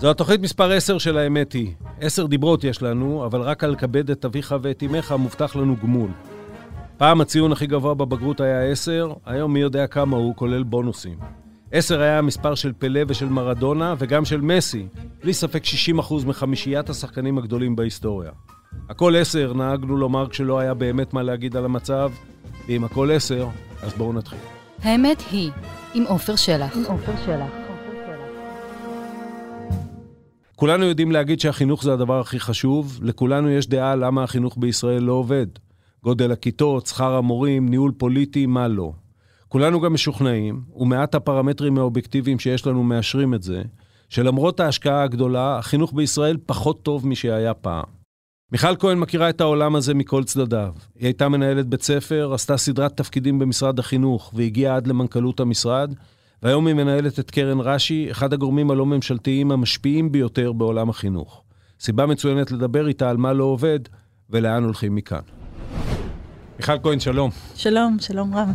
זו התוכנית מספר 10 של האמת היא. עשר דיברות יש לנו, אבל רק על כבד את אביך ואת אמך מובטח לנו גמול. פעם הציון הכי גבוה בבגרות היה 10, היום מי יודע כמה הוא, כולל בונוסים. 10 היה המספר של פלא ושל מרדונה, וגם של מסי, בלי ספק 60% מחמישיית השחקנים הגדולים בהיסטוריה. הכל 10, נהגנו לומר כשלא היה באמת מה להגיד על המצב, ואם הכל 10, אז בואו נתחיל. האמת היא, עם עופר שלח. עם עופר שלח. כולנו יודעים להגיד שהחינוך זה הדבר הכי חשוב, לכולנו יש דעה למה החינוך בישראל לא עובד. גודל הכיתות, שכר המורים, ניהול פוליטי, מה לא. כולנו גם משוכנעים, ומעט הפרמטרים האובייקטיביים שיש לנו מאשרים את זה, שלמרות ההשקעה הגדולה, החינוך בישראל פחות טוב משהיה פעם. מיכל כהן מכירה את העולם הזה מכל צדדיו. היא הייתה מנהלת בית ספר, עשתה סדרת תפקידים במשרד החינוך והגיעה עד למנכ"לות המשרד, והיום היא מנהלת את קרן רש"י, אחד הגורמים הלא ממשלתיים המשפיעים ביותר בעולם החינוך. סיבה מצוינת לדבר איתה על מה לא עובד ולאן הולכים מכאן. מיכל כהן, שלום. שלום, שלום רב.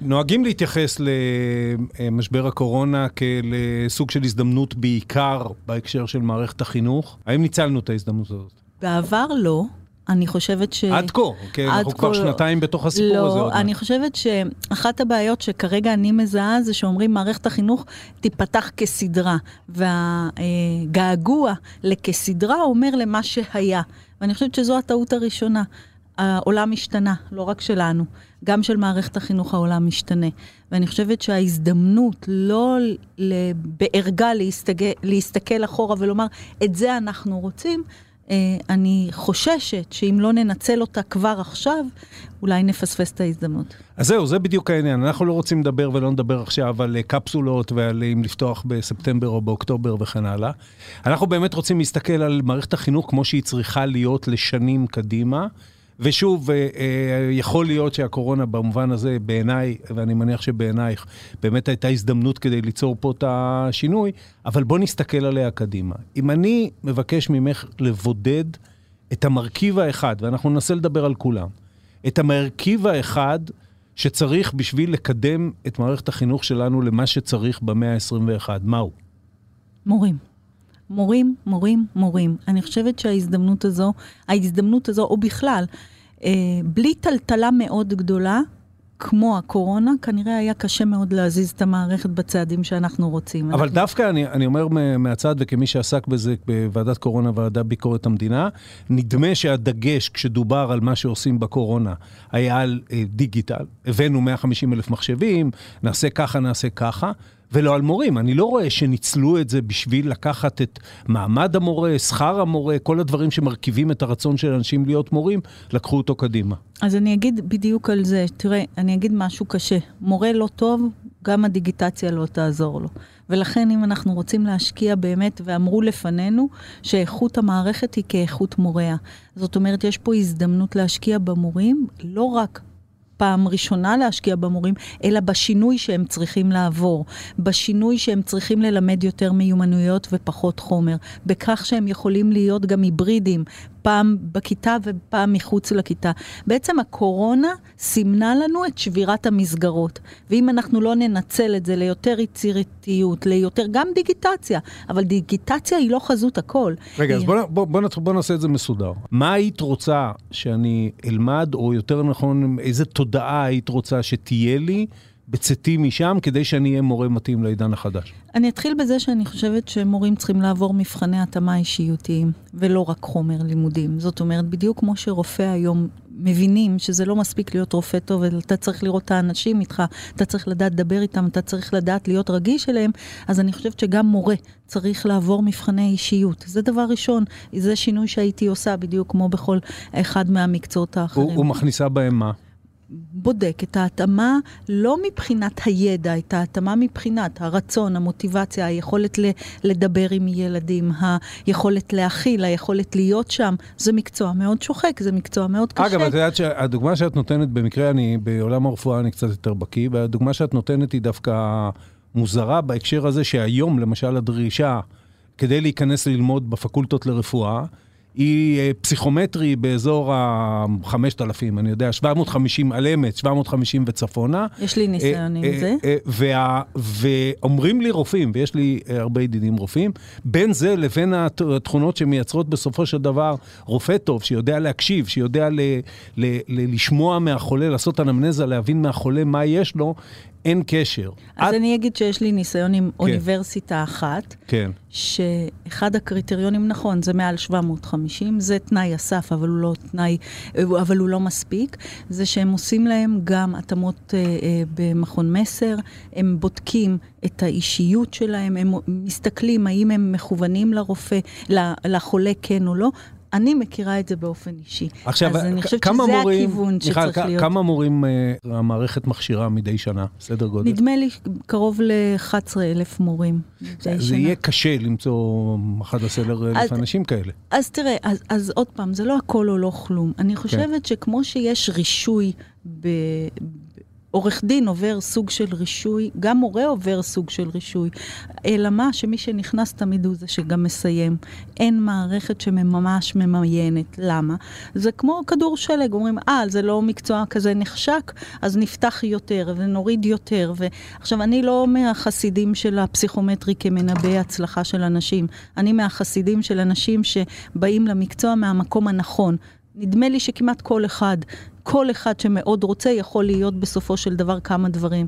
נוהגים להתייחס למשבר הקורונה כלסוג של הזדמנות בעיקר בהקשר של מערכת החינוך. האם ניצלנו את ההזדמנות הזאת? בעבר לא. אני חושבת ש... עד כה, כן, אנחנו כבר שנתיים בתוך הסיפור לא, הזה. לא, אני חושבת שאחת הבעיות שכרגע אני מזהה זה שאומרים מערכת החינוך תיפתח כסדרה, והגעגוע לכסדרה אומר למה שהיה. ואני חושבת שזו הטעות הראשונה. העולם השתנה, לא רק שלנו, גם של מערכת החינוך העולם משתנה. ואני חושבת שההזדמנות לא בערגה להסתכל, להסתכל אחורה ולומר, את זה אנחנו רוצים, אני חוששת שאם לא ננצל אותה כבר עכשיו, אולי נפספס את ההזדמנות. אז זהו, זה בדיוק העניין. אנחנו לא רוצים לדבר ולא נדבר עכשיו על קפסולות ועל אם לפתוח בספטמבר או באוקטובר וכן הלאה. אנחנו באמת רוצים להסתכל על מערכת החינוך כמו שהיא צריכה להיות לשנים קדימה. ושוב, אה, אה, יכול להיות שהקורונה במובן הזה, בעיניי, ואני מניח שבעינייך, באמת הייתה הזדמנות כדי ליצור פה את השינוי, אבל בוא נסתכל עליה קדימה. אם אני מבקש ממך לבודד את המרכיב האחד, ואנחנו ננסה לדבר על כולם, את המרכיב האחד שצריך בשביל לקדם את מערכת החינוך שלנו למה שצריך במאה ה-21, מהו? מורים. מורים, מורים, מורים. אני חושבת שההזדמנות הזו, ההזדמנות הזו, או בכלל, אה, בלי טלטלה מאוד גדולה, כמו הקורונה, כנראה היה קשה מאוד להזיז את המערכת בצעדים שאנחנו רוצים. אבל אנחנו... דווקא, אני, אני אומר מהצד, וכמי שעסק בזה בוועדת קורונה, ועדה ביקורת המדינה, נדמה שהדגש כשדובר על מה שעושים בקורונה היה על אה, דיגיטל. הבאנו 150 אלף מחשבים, נעשה ככה, נעשה ככה. ולא על מורים. אני לא רואה שניצלו את זה בשביל לקחת את מעמד המורה, שכר המורה, כל הדברים שמרכיבים את הרצון של אנשים להיות מורים, לקחו אותו קדימה. אז אני אגיד בדיוק על זה. תראה, אני אגיד משהו קשה. מורה לא טוב, גם הדיגיטציה לא תעזור לו. ולכן אם אנחנו רוצים להשקיע באמת, ואמרו לפנינו שאיכות המערכת היא כאיכות מוריה. זאת אומרת, יש פה הזדמנות להשקיע במורים, לא רק פעם ראשונה להשקיע במורים, אלא בשינוי שהם צריכים לעבור, בשינוי שהם צריכים ללמד יותר מיומנויות ופחות חומר, בכך שהם יכולים להיות גם היברידים, פעם בכיתה ופעם מחוץ לכיתה. בעצם הקורונה סימנה לנו את שבירת המסגרות, ואם אנחנו לא ננצל את זה ליותר יצירתיות, ליותר, גם דיגיטציה, אבל דיגיטציה היא לא חזות הכל. רגע, היא... אז בוא, בוא, בוא, בוא נעשה את זה מסודר. מה היית רוצה שאני אלמד, או יותר נכון, איזה תודעה היית רוצה שתהיה לי? בצאתי משם כדי שאני אהיה מורה מתאים לעידן החדש? אני אתחיל בזה שאני חושבת שמורים צריכים לעבור מבחני התאמה אישיותיים, ולא רק חומר לימודים. זאת אומרת, בדיוק כמו שרופא היום מבינים שזה לא מספיק להיות רופא טוב, אתה צריך לראות את האנשים איתך, אתה צריך לדעת לדבר איתם, אתה צריך לדעת להיות רגיש אליהם, אז אני חושבת שגם מורה צריך לעבור מבחני אישיות. זה דבר ראשון, זה שינוי שהייתי עושה בדיוק כמו בכל אחד מהמקצועות האחרים. הוא, הוא מכניסה בהם מה? בודק את ההתאמה לא מבחינת הידע, את ההתאמה מבחינת הרצון, המוטיבציה, היכולת לדבר עם ילדים, היכולת להכיל, היכולת להיות שם. זה מקצוע מאוד שוחק, זה מקצוע מאוד קשה. אגב, את יודעת שהדוגמה שאת נותנת, במקרה אני, בעולם הרפואה אני קצת יותר בקיא, והדוגמה שאת נותנת היא דווקא מוזרה בהקשר הזה שהיום, למשל, הדרישה כדי להיכנס ללמוד בפקולטות לרפואה, היא אה, פסיכומטרי באזור ה-5,000, אני יודע, 750 על אמת, 750 וצפונה. יש לי ניסיון עם זה. וה, ואומרים לי רופאים, ויש לי הרבה ידידים רופאים, בין זה לבין התכונות שמייצרות בסופו של דבר רופא טוב, שיודע להקשיב, שיודע ל, ל, ל, לשמוע מהחולה, לעשות אנמנזה, להבין מהחולה מה יש לו, אין קשר. אז את... אני אגיד שיש לי ניסיון עם כן. אוניברסיטה אחת, כן. שאחד הקריטריונים, נכון, זה מעל 750, זה תנאי הסף, אבל הוא לא תנאי, אבל הוא לא מספיק, זה שהם עושים להם גם התאמות אה, אה, במכון מסר, הם בודקים את האישיות שלהם, הם מסתכלים האם הם מכוונים לרופא, לחולה כן או לא, אני מכירה את זה באופן אישי. עכשיו, אז אני חושבת שזה מורים, הכיוון מיכל, שצריך להיות. כמה מורים uh, המערכת מכשירה מדי שנה, סדר גודל? נדמה לי קרוב ל-11 אלף מורים מדי שנה. זה יהיה קשה למצוא 11 אלף אנשים כאלה. אז תראה, אז, אז עוד פעם, זה לא הכל או לא כלום. אני חושבת כן. שכמו שיש רישוי ב, עורך דין עובר סוג של רישוי, גם מורה עובר סוג של רישוי. אלא מה, שמי שנכנס תמיד הוא זה שגם מסיים. אין מערכת שממש ממיינת. למה? זה כמו כדור שלג, אומרים, אה, זה לא מקצוע כזה נחשק, אז נפתח יותר ונוריד יותר. עכשיו, אני לא מהחסידים של הפסיכומטרי כמנבא הצלחה של אנשים. אני מהחסידים של אנשים שבאים למקצוע מהמקום הנכון. נדמה לי שכמעט כל אחד כל אחד שמאוד רוצה יכול להיות בסופו של דבר כמה דברים.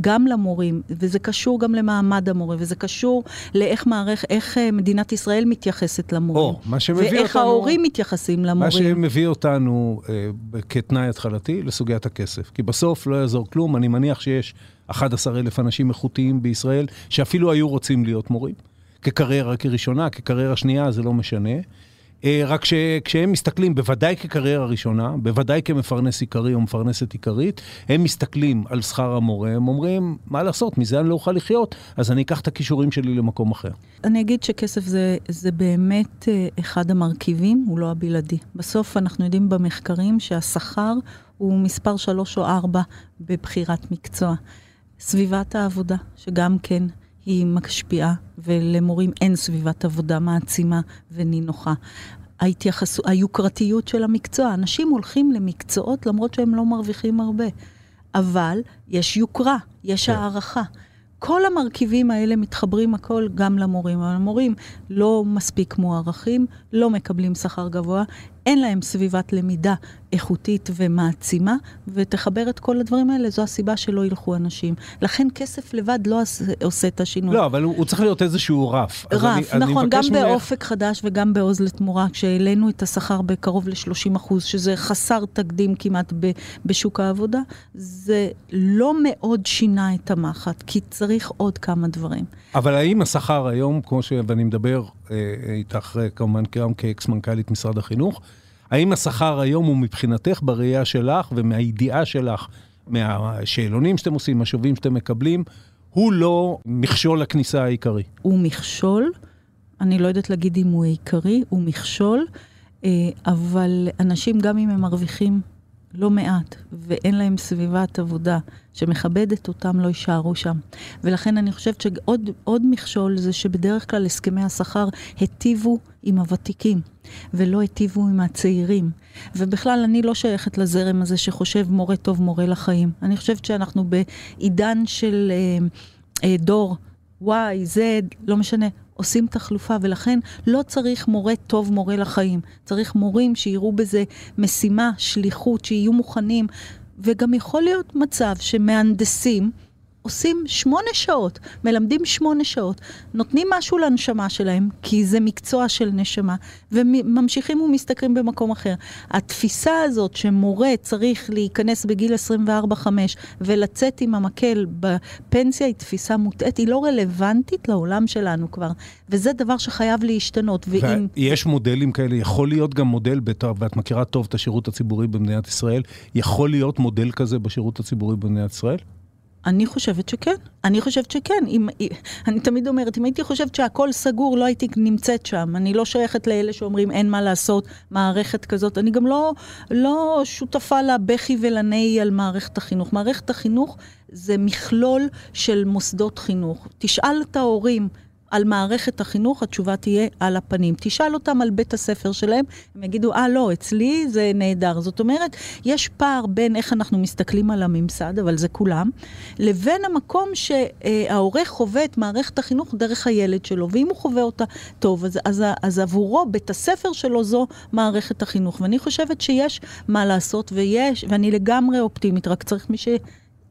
גם למורים, וזה קשור גם למעמד המורה, וזה קשור לאיך מערכת, איך אה, מדינת ישראל מתייחסת למורים. או, מה שמביא ואיך אותנו... ההורים מתייחסים למורים. מה שמביא אותנו אה, כתנאי התחלתי לסוגיית הכסף. כי בסוף לא יעזור כלום, אני מניח שיש 11,000 אנשים איכותיים בישראל, שאפילו היו רוצים להיות מורים. כקריירה כראשונה, כקריירה שנייה, זה לא משנה. אה, רק שכשהם מסתכלים, בוודאי כקריירה ראשונה, בוודאי כמפרנס עיקרי או מפרנסת עיקרית, הם מסתכלים על שכר המורה, הם אומרים, מה לעשות, מזה אני לא אוכל לחיות, אז אני אקח את הכישורים שלי למקום אחר. אני אגיד שכסף זה, זה באמת אה, אחד המרכיבים, הוא לא הבלעדי. בסוף אנחנו יודעים במחקרים שהשכר הוא מספר שלוש או ארבע בבחירת מקצוע. סביבת העבודה, שגם כן היא משפיעה, ולמורים אין סביבת עבודה מעצימה ונינוחה. ההתייחס... היוקרתיות של המקצוע, אנשים הולכים למקצועות למרות שהם לא מרוויחים הרבה, אבל יש יוקרה, יש כן. הערכה. כל המרכיבים האלה מתחברים הכל גם למורים. אבל המורים לא מספיק מוערכים, לא מקבלים שכר גבוה, אין להם סביבת למידה איכותית ומעצימה, ותחבר את כל הדברים האלה, זו הסיבה שלא ילכו אנשים. לכן כסף לבד לא עושה את השינוי. לא, אבל הוא, הוא צריך להיות איזשהו רף. רף, אני, נכון, אני גם ממך... באופק חדש וגם בעוז לתמורה, כשהעלינו את השכר בקרוב ל-30 אחוז, שזה חסר תקדים כמעט ב, בשוק העבודה, זה לא מאוד שינה את המחט, כי צריך עוד כמה דברים. אבל האם השכר היום, כמו ש... ואני מדבר אה, איתך כמובן גם כאקס-מנכ"לית משרד החינוך, האם השכר היום הוא מבחינתך, בראייה שלך ומהידיעה שלך, מהשאלונים שאתם עושים, השובים שאתם מקבלים, הוא לא מכשול לכניסה העיקרי? הוא מכשול, אני לא יודעת להגיד אם הוא העיקרי, הוא מכשול, אה, אבל אנשים, גם אם הם מרוויחים לא מעט, ואין להם סביבת עבודה שמכבדת אותם, לא יישארו שם. ולכן אני חושבת שעוד מכשול זה שבדרך כלל הסכמי השכר היטיבו עם הוותיקים, ולא היטיבו עם הצעירים. ובכלל, אני לא שייכת לזרם הזה שחושב מורה טוב, מורה לחיים. אני חושבת שאנחנו בעידן של אה, אה, דור Y, Z, לא משנה, עושים תחלופה, ולכן לא צריך מורה טוב, מורה לחיים. צריך מורים שיראו בזה משימה, שליחות, שיהיו מוכנים. וגם יכול להיות מצב שמהנדסים עושים שמונה שעות, מלמדים שמונה שעות, נותנים משהו לנשמה שלהם, כי זה מקצוע של נשמה, וממשיכים ומשתכרים במקום אחר. התפיסה הזאת שמורה צריך להיכנס בגיל 24-5 ולצאת עם המקל בפנסיה היא תפיסה מוטעית, היא לא רלוונטית לעולם שלנו כבר, וזה דבר שחייב להשתנות. ואם... ויש מודלים כאלה, יכול להיות גם מודל, ואת מכירה טוב את השירות הציבורי במדינת ישראל, יכול להיות מודל כזה בשירות הציבורי במדינת ישראל? אני חושבת שכן. אני חושבת שכן. אם, אני תמיד אומרת, אם הייתי חושבת שהכל סגור, לא הייתי נמצאת שם. אני לא שייכת לאלה שאומרים אין מה לעשות, מערכת כזאת. אני גם לא, לא שותפה לבכי ולנהי על מערכת החינוך. מערכת החינוך זה מכלול של מוסדות חינוך. תשאל את ההורים. על מערכת החינוך, התשובה תהיה על הפנים. תשאל אותם על בית הספר שלהם, הם יגידו, אה, לא, אצלי זה נהדר. זאת אומרת, יש פער בין איך אנחנו מסתכלים על הממסד, אבל זה כולם, לבין המקום שההורה חווה את מערכת החינוך דרך הילד שלו, ואם הוא חווה אותה טוב, אז, אז, אז עבורו, בית הספר שלו זו מערכת החינוך. ואני חושבת שיש מה לעשות, ויש, ואני לגמרי אופטימית, רק צריך מי ש...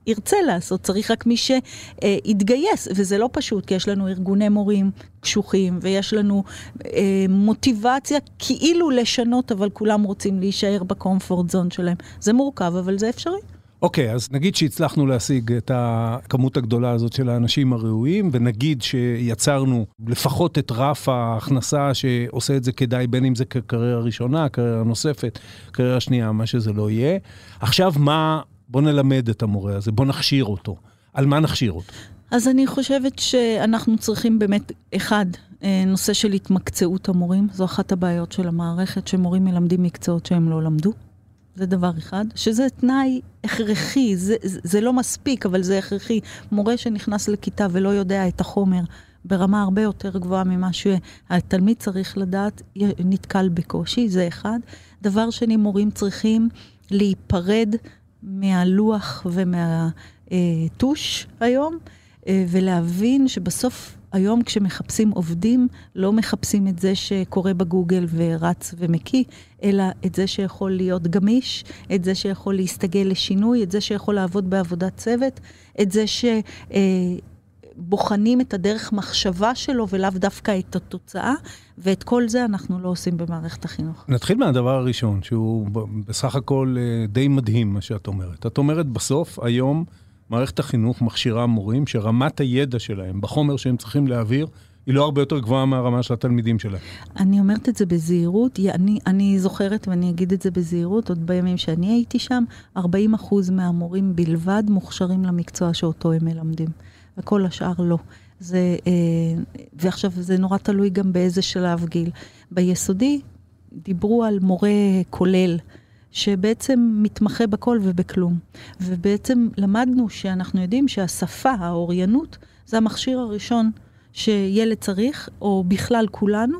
ירצה לעשות, צריך רק מי שיתגייס, וזה לא פשוט, כי יש לנו ארגוני מורים קשוחים, ויש לנו אה, מוטיבציה כאילו לשנות, אבל כולם רוצים להישאר בקומפורט זון שלהם. זה מורכב, אבל זה אפשרי. אוקיי, okay, אז נגיד שהצלחנו להשיג את הכמות הגדולה הזאת של האנשים הראויים, ונגיד שיצרנו לפחות את רף ההכנסה שעושה את זה כדאי, בין אם זה כקריירה ראשונה, קריירה נוספת, קריירה שנייה, מה שזה לא יהיה. עכשיו, מה בוא נלמד את המורה הזה, בוא נכשיר אותו. על מה נכשיר אותו? אז אני חושבת שאנחנו צריכים באמת, אחד, אה, נושא של התמקצעות המורים. זו אחת הבעיות של המערכת, שמורים מלמדים מקצועות שהם לא למדו. זה דבר אחד, שזה תנאי הכרחי, זה, זה, לא מספיק, אבל זה הכרחי. מורה שנכנס לכיתה ולא יודע את החומר ברמה הרבה יותר גבוהה ממה שהתלמיד צריך לדעת, נתקל בקושי, זה אחד. דבר שני, מורים צריכים להיפרד מהלוח ומהטוש היום, אה, ולהבין שבסוף היום כשמחפשים עובדים, לא מחפשים את זה שקורא בגוגל ורץ ומקיא, אלא את זה שיכול להיות גמיש, את זה שיכול להסתגל לשינוי, את זה שיכול לעבוד בעבודת צוות, את זה ש... אה, בוחנים את הדרך מחשבה שלו ולאו דווקא את התוצאה, ואת כל זה אנחנו לא עושים במערכת החינוך. נתחיל מהדבר הראשון, שהוא בסך הכל אה, די מדהים מה שאת אומרת. את אומרת בסוף, היום מערכת החינוך מכשירה מורים שרמת הידע שלהם בחומר שהם צריכים להעביר, היא לא הרבה יותר גבוהה מהרמה של התלמידים שלהם. אני אומרת את זה בזהירות, אני, אני זוכרת ואני אגיד את זה בזהירות, עוד בימים שאני הייתי שם, 40% מהמורים בלבד מוכשרים למקצוע שאותו הם מלמדים. וכל השאר לא. זה, אה, ועכשיו זה נורא תלוי גם באיזה שלב גיל. ביסודי דיברו על מורה כולל, שבעצם מתמחה בכל ובכלום. ובעצם למדנו שאנחנו יודעים שהשפה, האוריינות, זה המכשיר הראשון שילד צריך, או בכלל כולנו,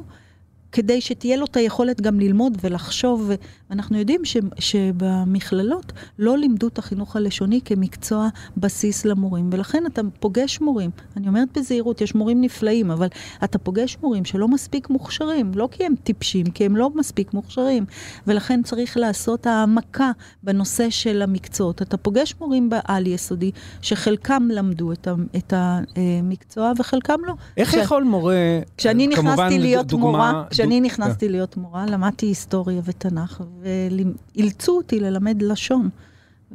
כדי שתהיה לו את היכולת גם ללמוד ולחשוב. ואנחנו יודעים ש, שבמכללות לא לימדו את החינוך הלשוני כמקצוע בסיס למורים, ולכן אתה פוגש מורים, אני אומרת בזהירות, יש מורים נפלאים, אבל אתה פוגש מורים שלא מספיק מוכשרים, לא כי הם טיפשים, כי הם לא מספיק מוכשרים, ולכן צריך לעשות העמקה בנושא של המקצועות. אתה פוגש מורים בעל-יסודי, שחלקם למדו את, ה, את המקצוע וחלקם לא. איך ש... יכול מורה, כשאני נכנסתי להיות דוגמה, מורה, כשאני דוג... נכנסתי להיות מורה, למדתי היסטוריה ותנ"ך, ואילצו אותי ללמד לשון.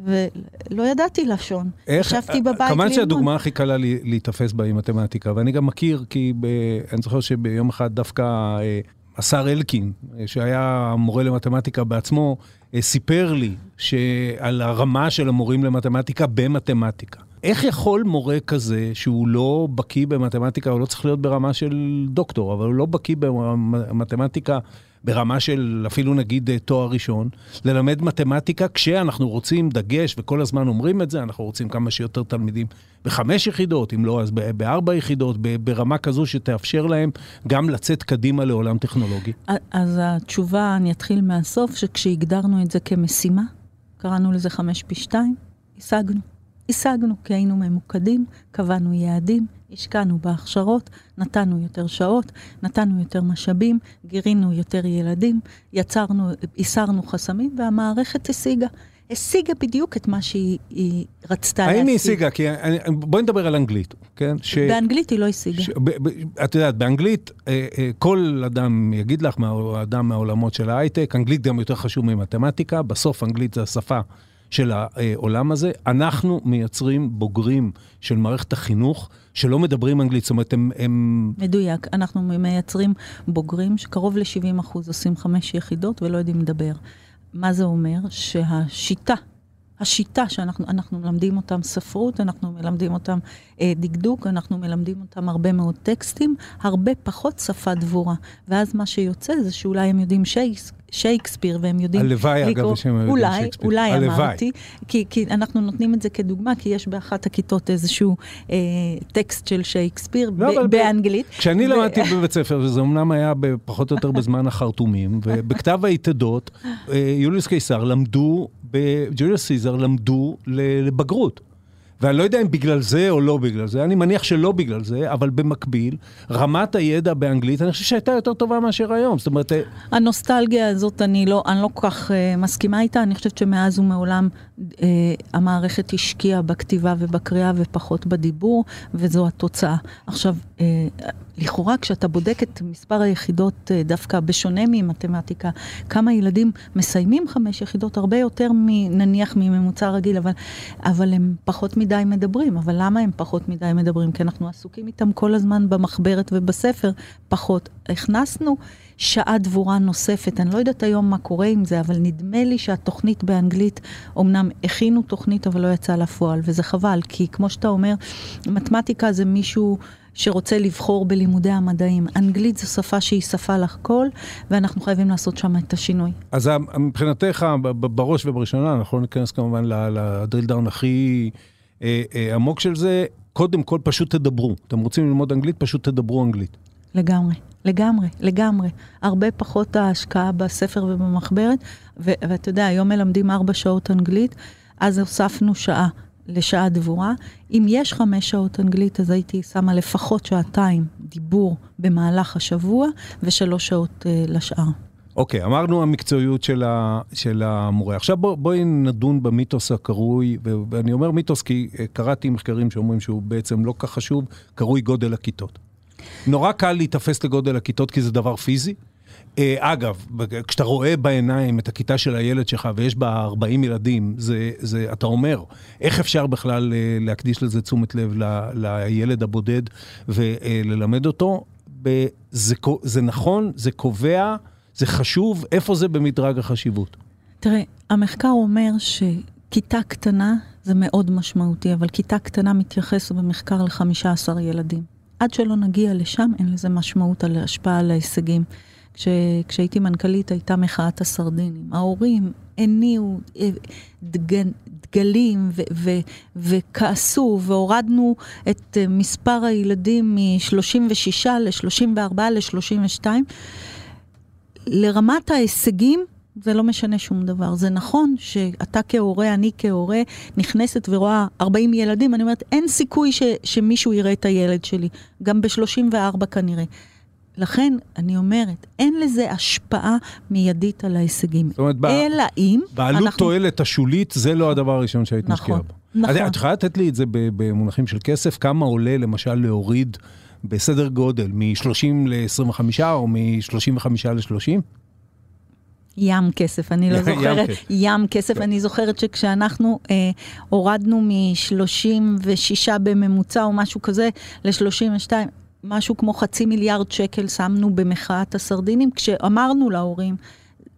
ולא ידעתי לשון. איך, ישבתי בבית ללמוד. כמובן שהדוגמה הכי קלה לי, להיתפס בה היא מתמטיקה, ואני גם מכיר, כי ב, אני זוכר שביום אחד דווקא אה, השר אלקין, שהיה מורה למתמטיקה בעצמו, אה, סיפר לי על הרמה של המורים למתמטיקה במתמטיקה. איך יכול מורה כזה, שהוא לא בקיא במתמטיקה, הוא לא צריך להיות ברמה של דוקטור, אבל הוא לא בקיא במתמטיקה ברמה של אפילו נגיד אה, תואר ראשון, ללמד מתמטיקה כשאנחנו רוצים דגש, וכל הזמן אומרים את זה, אנחנו רוצים כמה שיותר תלמידים בחמש יחידות, אם לא אז בארבע יחידות, ברמה כזו שתאפשר להם גם לצאת קדימה לעולם טכנולוגי. אז התשובה, אני אתחיל מהסוף, שכשהגדרנו את זה כמשימה, קראנו לזה חמש פי שתיים, השגנו. השגנו כי היינו ממוקדים, קבענו יעדים, השקענו בהכשרות, נתנו יותר שעות, נתנו יותר משאבים, גירינו יותר ילדים, יצרנו, הסרנו חסמים, והמערכת השיגה. השיגה בדיוק את מה שהיא רצתה להשיג. האם היא השיגה? כי אני, בואי נדבר על אנגלית, כן? ש... באנגלית היא לא השיגה. ש... ב, ב, את יודעת, באנגלית, אה, אה, כל אדם יגיד לך, אדם מהעולמות של ההייטק, אנגלית גם יותר חשוב ממתמטיקה, בסוף אנגלית זה השפה של העולם הזה. אנחנו מייצרים בוגרים של מערכת החינוך שלא מדברים אנגלית, זאת אומרת, הם... הם... מדויק, אנחנו מייצרים בוגרים שקרוב ל-70% עושים חמש יחידות ולא יודעים לדבר. מה זה אומר? שהשיטה השיטה שאנחנו אנחנו מלמדים אותם ספרות, אנחנו מלמדים אותם אה, דקדוק, אנחנו מלמדים אותם הרבה מאוד טקסטים, הרבה פחות שפה דבורה. ואז מה שיוצא זה שאולי הם יודעים שייס, שייקספיר, והם יודעים הלוואי, אגב, שהם יודעים אולי, שייקספיר. אולי הלוואי. אמרתי, כי, כי אנחנו נותנים את זה כדוגמה, כי יש באחת הכיתות איזשהו אה, טקסט של שייקספיר לא, ב- באנגלית. כשאני ו- למדתי בבית ספר, וזה אמנם היה פחות או יותר בזמן החרטומים, ובכתב היתדות, אה, יוליוס קיסר למדו, ב- ג'וליוס סיזר למדו לבגרות. ואני לא יודע אם בגלל זה או לא בגלל זה, אני מניח שלא בגלל זה, אבל במקביל, רמת הידע באנגלית, אני חושב שהייתה יותר טובה מאשר היום. זאת אומרת, אה, הנוסטלגיה הזאת, אני לא, אני לא כל כך uh, מסכימה איתה, אני חושבת שמאז ומעולם uh, המערכת השקיעה בכתיבה ובקריאה ופחות בדיבור, וזו התוצאה. עכשיו, uh, לכאורה כשאתה בודק את מספר היחידות, uh, דווקא בשונה ממתמטיקה, כמה ילדים מסיימים חמש יחידות, הרבה יותר נניח מממוצע רגיל, אבל, אבל הם פחות מדי מדברים. אבל למה הם פחות מדי מדברים? כי אנחנו עסוקים איתם כל הזמן במחברת ובספר, פחות. הכנסנו שעה דבורה נוספת, אני לא יודעת היום מה קורה עם זה, אבל נדמה לי שהתוכנית באנגלית, אמנם הכינו תוכנית, אבל לא יצאה לפועל, וזה חבל, כי כמו שאתה אומר, מתמטיקה זה מישהו... שרוצה לבחור בלימודי המדעים. אנגלית זו שפה שהיא שפה לכל, ואנחנו חייבים לעשות שם את השינוי. אז מבחינתך, בראש ובראשונה, אנחנו לא ניכנס כמובן לדריל דאון הכי אה, אה, עמוק של זה, קודם כל פשוט תדברו. אתם רוצים ללמוד אנגלית, פשוט תדברו אנגלית. לגמרי, לגמרי, לגמרי. הרבה פחות ההשקעה בספר ובמחברת, ו- ואתה יודע, היום מלמדים ארבע שעות אנגלית, אז הוספנו שעה לשעה דבורה. אם יש חמש שעות אנגלית, אז הייתי שמה לפחות שעתיים דיבור במהלך השבוע, ושלוש שעות אה, לשאר. אוקיי, אמרנו המקצועיות של, ה, של המורה. עכשיו בוא, בואי נדון במיתוס הקרוי, ואני אומר מיתוס כי אה, קראתי מחקרים שאומרים שהוא בעצם לא כך חשוב, קרוי גודל הכיתות. נורא קל להיתפס לגודל הכיתות כי זה דבר פיזי. אה, אגב, כשאתה רואה בעיניים את הכיתה של הילד שלך ויש בה 40 ילדים, זה, זה, אתה אומר, איך אפשר בכלל אה, להקדיש לזה תשומת לב ל, לילד הבודד וללמד אותו? ב- זה, זה נכון, זה קובע, זה חשוב, איפה זה במדרג החשיבות? תראה, המחקר אומר שכיתה קטנה זה מאוד משמעותי, אבל כיתה קטנה מתייחס במחקר ל-15 ילדים. עד שלא נגיע לשם, אין לזה משמעות על השפעה על ההישגים. כש, כשהייתי מנכ"לית הייתה מחאת הסרדינים. ההורים הניעו אה, דג, דגלים ו, ו, וכעסו, והורדנו את אה, מספר הילדים מ-36 ל-34 ל-32. לרמת ההישגים, זה לא משנה שום דבר. זה נכון שאתה כהורה, אני כהורה, נכנסת ורואה 40 ילדים, אני אומרת, אין סיכוי ש, שמישהו יראה את הילד שלי, גם ב-34 כנראה. לכן, אני אומרת, אין לזה השפעה מיידית על ההישגים. זאת אומרת, ב- אלא אם... בעלות אנחנו- תועלת השולית, זה לא הדבר הראשון שהיית נכון, משקיעה בו. נכון. את יכולה לתת לי את זה במונחים של כסף? כמה עולה למשל להוריד בסדר גודל, מ-30 ל-25 או מ-35 ל-30? ים כסף, אני לא זוכרת. ים כסף, כן. אני זוכרת שכשאנחנו אה, הורדנו מ-36 בממוצע או משהו כזה ל-32, משהו כמו חצי מיליארד שקל שמנו במחאת הסרדינים, כשאמרנו להורים,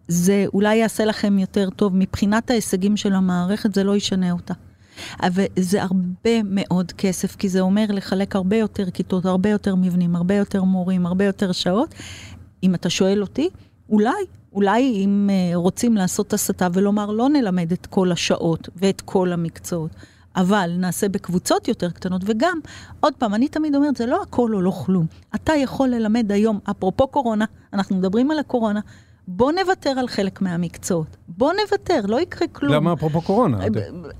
זה אולי יעשה לכם יותר טוב, מבחינת ההישגים של המערכת זה לא ישנה אותה. אבל זה הרבה מאוד כסף, כי זה אומר לחלק הרבה יותר כיתות, הרבה יותר מבנים, הרבה יותר מורים, הרבה יותר שעות. אם אתה שואל אותי, אולי, אולי אם uh, רוצים לעשות הסתה ולומר, לא נלמד את כל השעות ואת כל המקצועות, אבל נעשה בקבוצות יותר קטנות, וגם, עוד פעם, אני תמיד אומרת, זה לא הכל או לא כלום. אתה יכול ללמד היום, אפרופו קורונה, אנחנו מדברים על הקורונה, בוא נוותר על חלק מהמקצועות. בוא נוותר, לא יקרה כלום. למה אפרופו קורונה?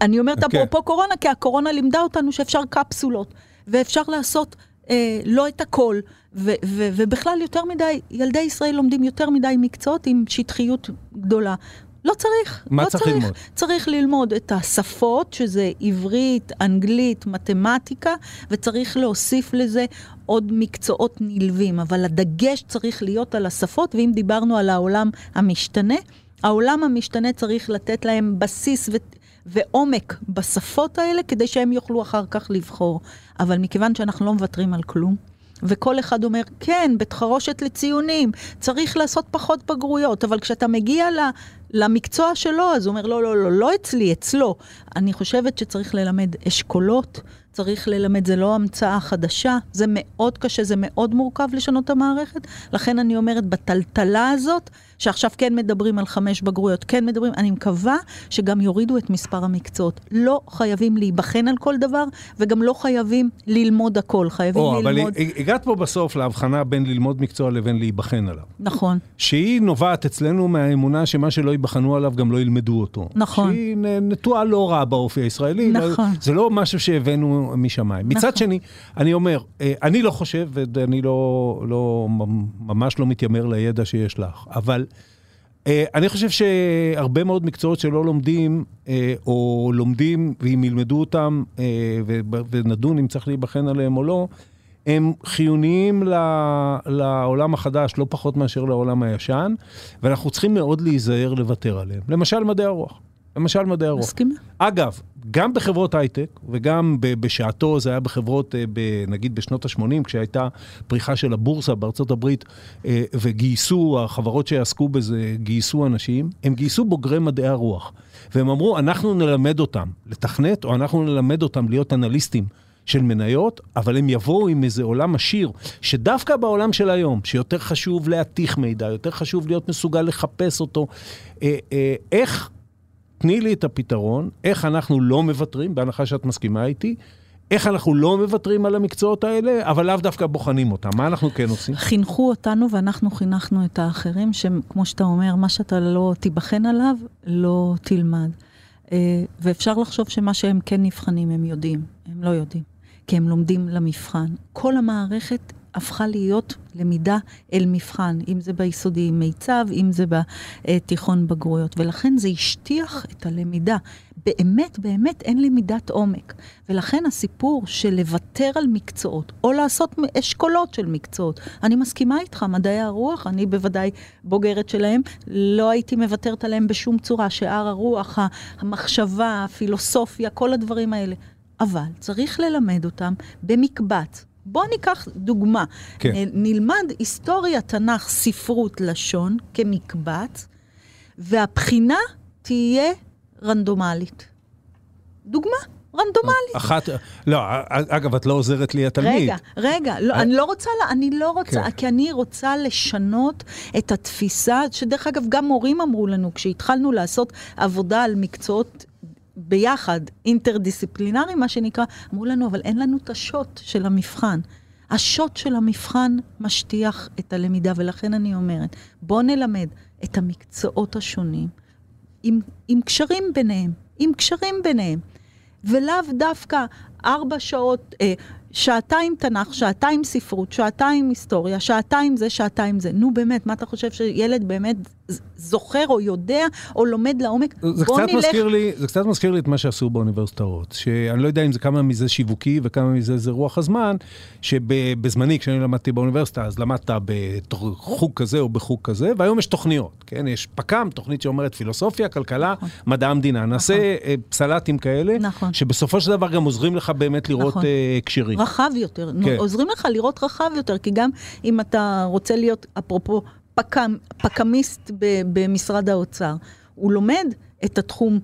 אני אומרת כן. אפרופו קורונה, כי הקורונה לימדה אותנו שאפשר קפסולות, ואפשר לעשות אה, לא את הכל, ו- ו- ובכלל יותר מדי, ילדי ישראל לומדים יותר מדי מקצועות עם שטחיות גדולה. לא צריך, מה לא צריך ללמוד? צריך ללמוד את השפות, שזה עברית, אנגלית, מתמטיקה, וצריך להוסיף לזה עוד מקצועות נלווים, אבל הדגש צריך להיות על השפות, ואם דיברנו על העולם המשתנה, העולם המשתנה צריך לתת להם בסיס ו... ועומק בשפות האלה, כדי שהם יוכלו אחר כך לבחור. אבל מכיוון שאנחנו לא מוותרים על כלום, וכל אחד אומר, כן, בית חרושת לציונים, צריך לעשות פחות בגרויות, אבל כשאתה מגיע למקצוע שלו, אז הוא אומר, לא, לא, לא, לא אצלי, אצלו. אני חושבת שצריך ללמד אשכולות, צריך ללמד, זה לא המצאה חדשה, זה מאוד קשה, זה מאוד מורכב לשנות את המערכת. לכן אני אומרת, בטלטלה הזאת, שעכשיו כן מדברים על חמש בגרויות, כן מדברים, אני מקווה שגם יורידו את מספר המקצועות. לא חייבים להיבחן על כל דבר, וגם לא חייבים ללמוד הכל, חייבים או, ללמוד... אבל הגעת פה בסוף להבחנה בין ללמוד מקצוע לבין להיבחן עליו. נכון. שהיא נובעת אצלנו מהאמונה שמה שלא ייבחנו עליו גם לא ילמדו אותו. נכון. שהיא נטועה לא רע באופי הישראלי. נכון. זה לא משהו שהבאנו משמיים. נכון. מצד שני, אני אומר, אה, אני לא חושב, ואני לא, לא, ממש לא מתיימר לידע שיש לך, אבל... אה, אני חושב שהרבה מאוד מקצועות שלא לומדים, אה, או לומדים ואם ילמדו אותם, ונדון אם צריך להיבחן עליהם או לא, הם חיוניים לעולם החדש, לא פחות מאשר לעולם הישן, ואנחנו צריכים מאוד להיזהר לוותר עליהם. למשל מדעי הרוח. למשל מדעי הרוח. מסכימה. אגב, גם בחברות הייטק, וגם בשעתו זה היה בחברות, אה, נגיד בשנות ה-80, כשהייתה פריחה של הבורסה בארצות הברית, אה, וגייסו, החברות שעסקו בזה, גייסו אנשים, הם גייסו בוגרי מדעי הרוח. והם אמרו, אנחנו נלמד אותם לתכנת, או אנחנו נלמד אותם להיות אנליסטים. של מניות, אבל הם יבואו עם איזה עולם עשיר, שדווקא בעולם של היום, שיותר חשוב להתיך מידע, יותר חשוב להיות מסוגל לחפש אותו, אה, איך, תני לי את הפתרון, איך אנחנו לא מוותרים, בהנחה שאת מסכימה איתי, איך אנחנו לא מוותרים על המקצועות האלה, אבל לאו דווקא בוחנים אותם. מה אנחנו כן עושים? חינכו אותנו ואנחנו חינכנו את האחרים, שכמו שאתה אומר, מה שאתה לא תיבחן עליו, לא תלמד. אה, ואפשר לחשוב שמה שהם כן נבחנים, הם יודעים. הם לא יודעים. כי הם לומדים למבחן. כל המערכת הפכה להיות למידה אל מבחן, אם זה ביסודי מיצב, אם זה בתיכון בגרויות, ולכן זה השטיח את הלמידה. באמת, באמת אין למידת עומק. ולכן הסיפור של לוותר על מקצועות, או לעשות אשכולות של מקצועות, אני מסכימה איתך, מדעי הרוח, אני בוודאי בוגרת שלהם, לא הייתי מוותרת עליהם בשום צורה, שאר הרוח, המחשבה, הפילוסופיה, כל הדברים האלה. אבל צריך ללמד אותם במקבץ. בואו ניקח דוגמה. כן. נלמד היסטוריה, תנ"ך, ספרות, לשון, כמקבץ, והבחינה תהיה רנדומלית. דוגמה. רנדומלית. אחת, לא, אגב, את לא עוזרת לי התלמיד. רגע, רגע, לא, אני לא רוצה, אני לא רוצה, כן. כי אני רוצה לשנות את התפיסה, שדרך אגב, גם מורים אמרו לנו, כשהתחלנו לעשות עבודה על מקצועות ביחד, אינטרדיסציפלינרי, מה שנקרא, אמרו לנו, אבל אין לנו את השוט של המבחן. השוט של המבחן משטיח את הלמידה, ולכן אני אומרת, בואו נלמד את המקצועות השונים עם, עם קשרים ביניהם, עם קשרים ביניהם, ולאו דווקא ארבע שעות, אה, שעתיים תנ"ך, שעתיים ספרות, שעתיים היסטוריה, שעתיים זה, שעתיים זה. נו באמת, מה אתה חושב שילד באמת זוכר או יודע או לומד לעומק? זה קצת, נלך... מזכיר לי, זה קצת מזכיר לי את מה שעשו באוניברסיטאות, שאני לא יודע אם זה כמה מזה שיווקי וכמה מזה זה רוח הזמן, שבזמני, כשאני למדתי באוניברסיטה, אז למדת בחוג כזה או בחוג כזה, והיום יש תוכניות, כן? יש פק"ם, תוכנית שאומרת פילוסופיה, כלכלה, נכון. מדע המדינה. נעשה נכון. אה, פסלטים כאלה, נכון. שבסופו של דבר גם עוזרים לך באמת לראות נכון. הקשרים. רחב יותר, כן. עוזרים לך לראות רחב יותר, כי גם אם אתה רוצה להיות, אפרופו, פק"ם, פק"מיסט במשרד האוצר, הוא לומד את התחום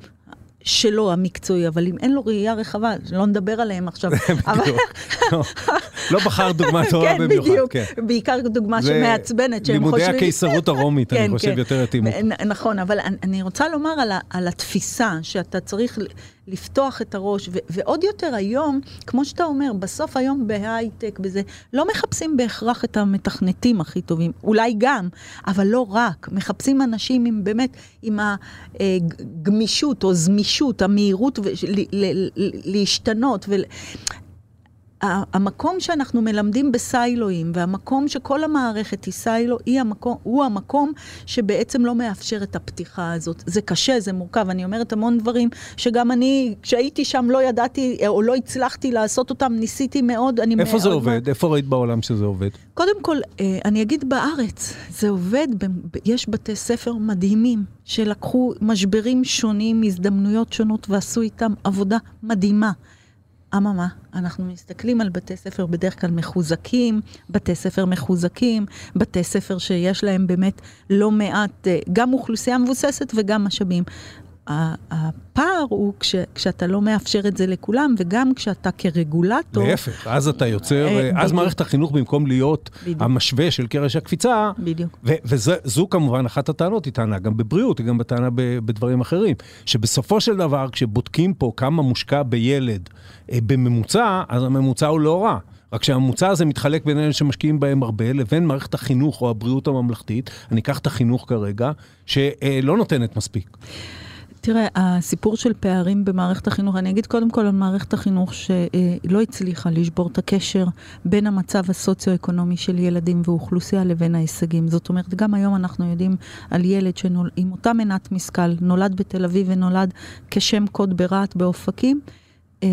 שלו, המקצועי, אבל אם אין לו ראייה רחבה, לא נדבר עליהם עכשיו. לא, לא בחר דוגמה טובה כן, במיוחד. כן, בדיוק, בעיקר דוגמה שמעצבנת, שהם חושבים... לימודי הקיסרות הרומית, אני כן, חושב, כן. יותר התאימו. נכון, אבל אני רוצה לומר על התפיסה, שאתה צריך לפתוח את הראש, ועוד יותר היום, כמו שאתה אומר, בסוף היום בהייטק, בזה, לא מחפשים בהכרח את המתכנתים הכי טובים, אולי גם, אבל לא רק, מחפשים אנשים עם באמת, עם הגמישות או זמישות, המהירות להשתנות. המקום שאנחנו מלמדים בסיילואים, והמקום שכל המערכת היא סיילו, היא המקום, הוא המקום שבעצם לא מאפשר את הפתיחה הזאת. זה קשה, זה מורכב. אני אומרת המון דברים שגם אני, כשהייתי שם לא ידעתי, או לא הצלחתי לעשות אותם, ניסיתי מאוד. איפה מאוד זה עובד? מה... איפה ראית בעולם שזה עובד? קודם כל, אה, אני אגיד בארץ, זה עובד, יש בתי ספר מדהימים, שלקחו משברים שונים, הזדמנויות שונות, ועשו איתם עבודה מדהימה. אממה, אנחנו מסתכלים על בתי ספר בדרך כלל מחוזקים, בתי ספר מחוזקים, בתי ספר שיש להם באמת לא מעט, אה, גם אוכלוסייה מבוססת וגם משאבים. הפער הוא כש, כשאתה לא מאפשר את זה לכולם, וגם כשאתה כרגולטור... להפך, אז אתה יוצר, אה, אז בדיוק. מערכת החינוך במקום להיות בדיוק. המשווה של קרש הקפיצה, בדיוק. וזו כמובן אחת הטענות, היא טענה גם בבריאות, היא גם טענה בדברים אחרים, שבסופו של דבר, כשבודקים פה כמה מושקע בילד אה, בממוצע, אז הממוצע הוא לא רע. רק שהממוצע הזה מתחלק בין אלה שמשקיעים בהם הרבה לבין מערכת החינוך או הבריאות הממלכתית, אני אקח את החינוך כרגע, שלא נותנת מספיק. תראה, הסיפור של פערים במערכת החינוך, אני אגיד קודם כל על מערכת החינוך שלא הצליחה לשבור את הקשר בין המצב הסוציו-אקונומי של ילדים ואוכלוסייה לבין ההישגים. זאת אומרת, גם היום אנחנו יודעים על ילד שנול... עם אותה מנת משכל, נולד בתל אביב ונולד כשם קוד ברהט באופקים, אה,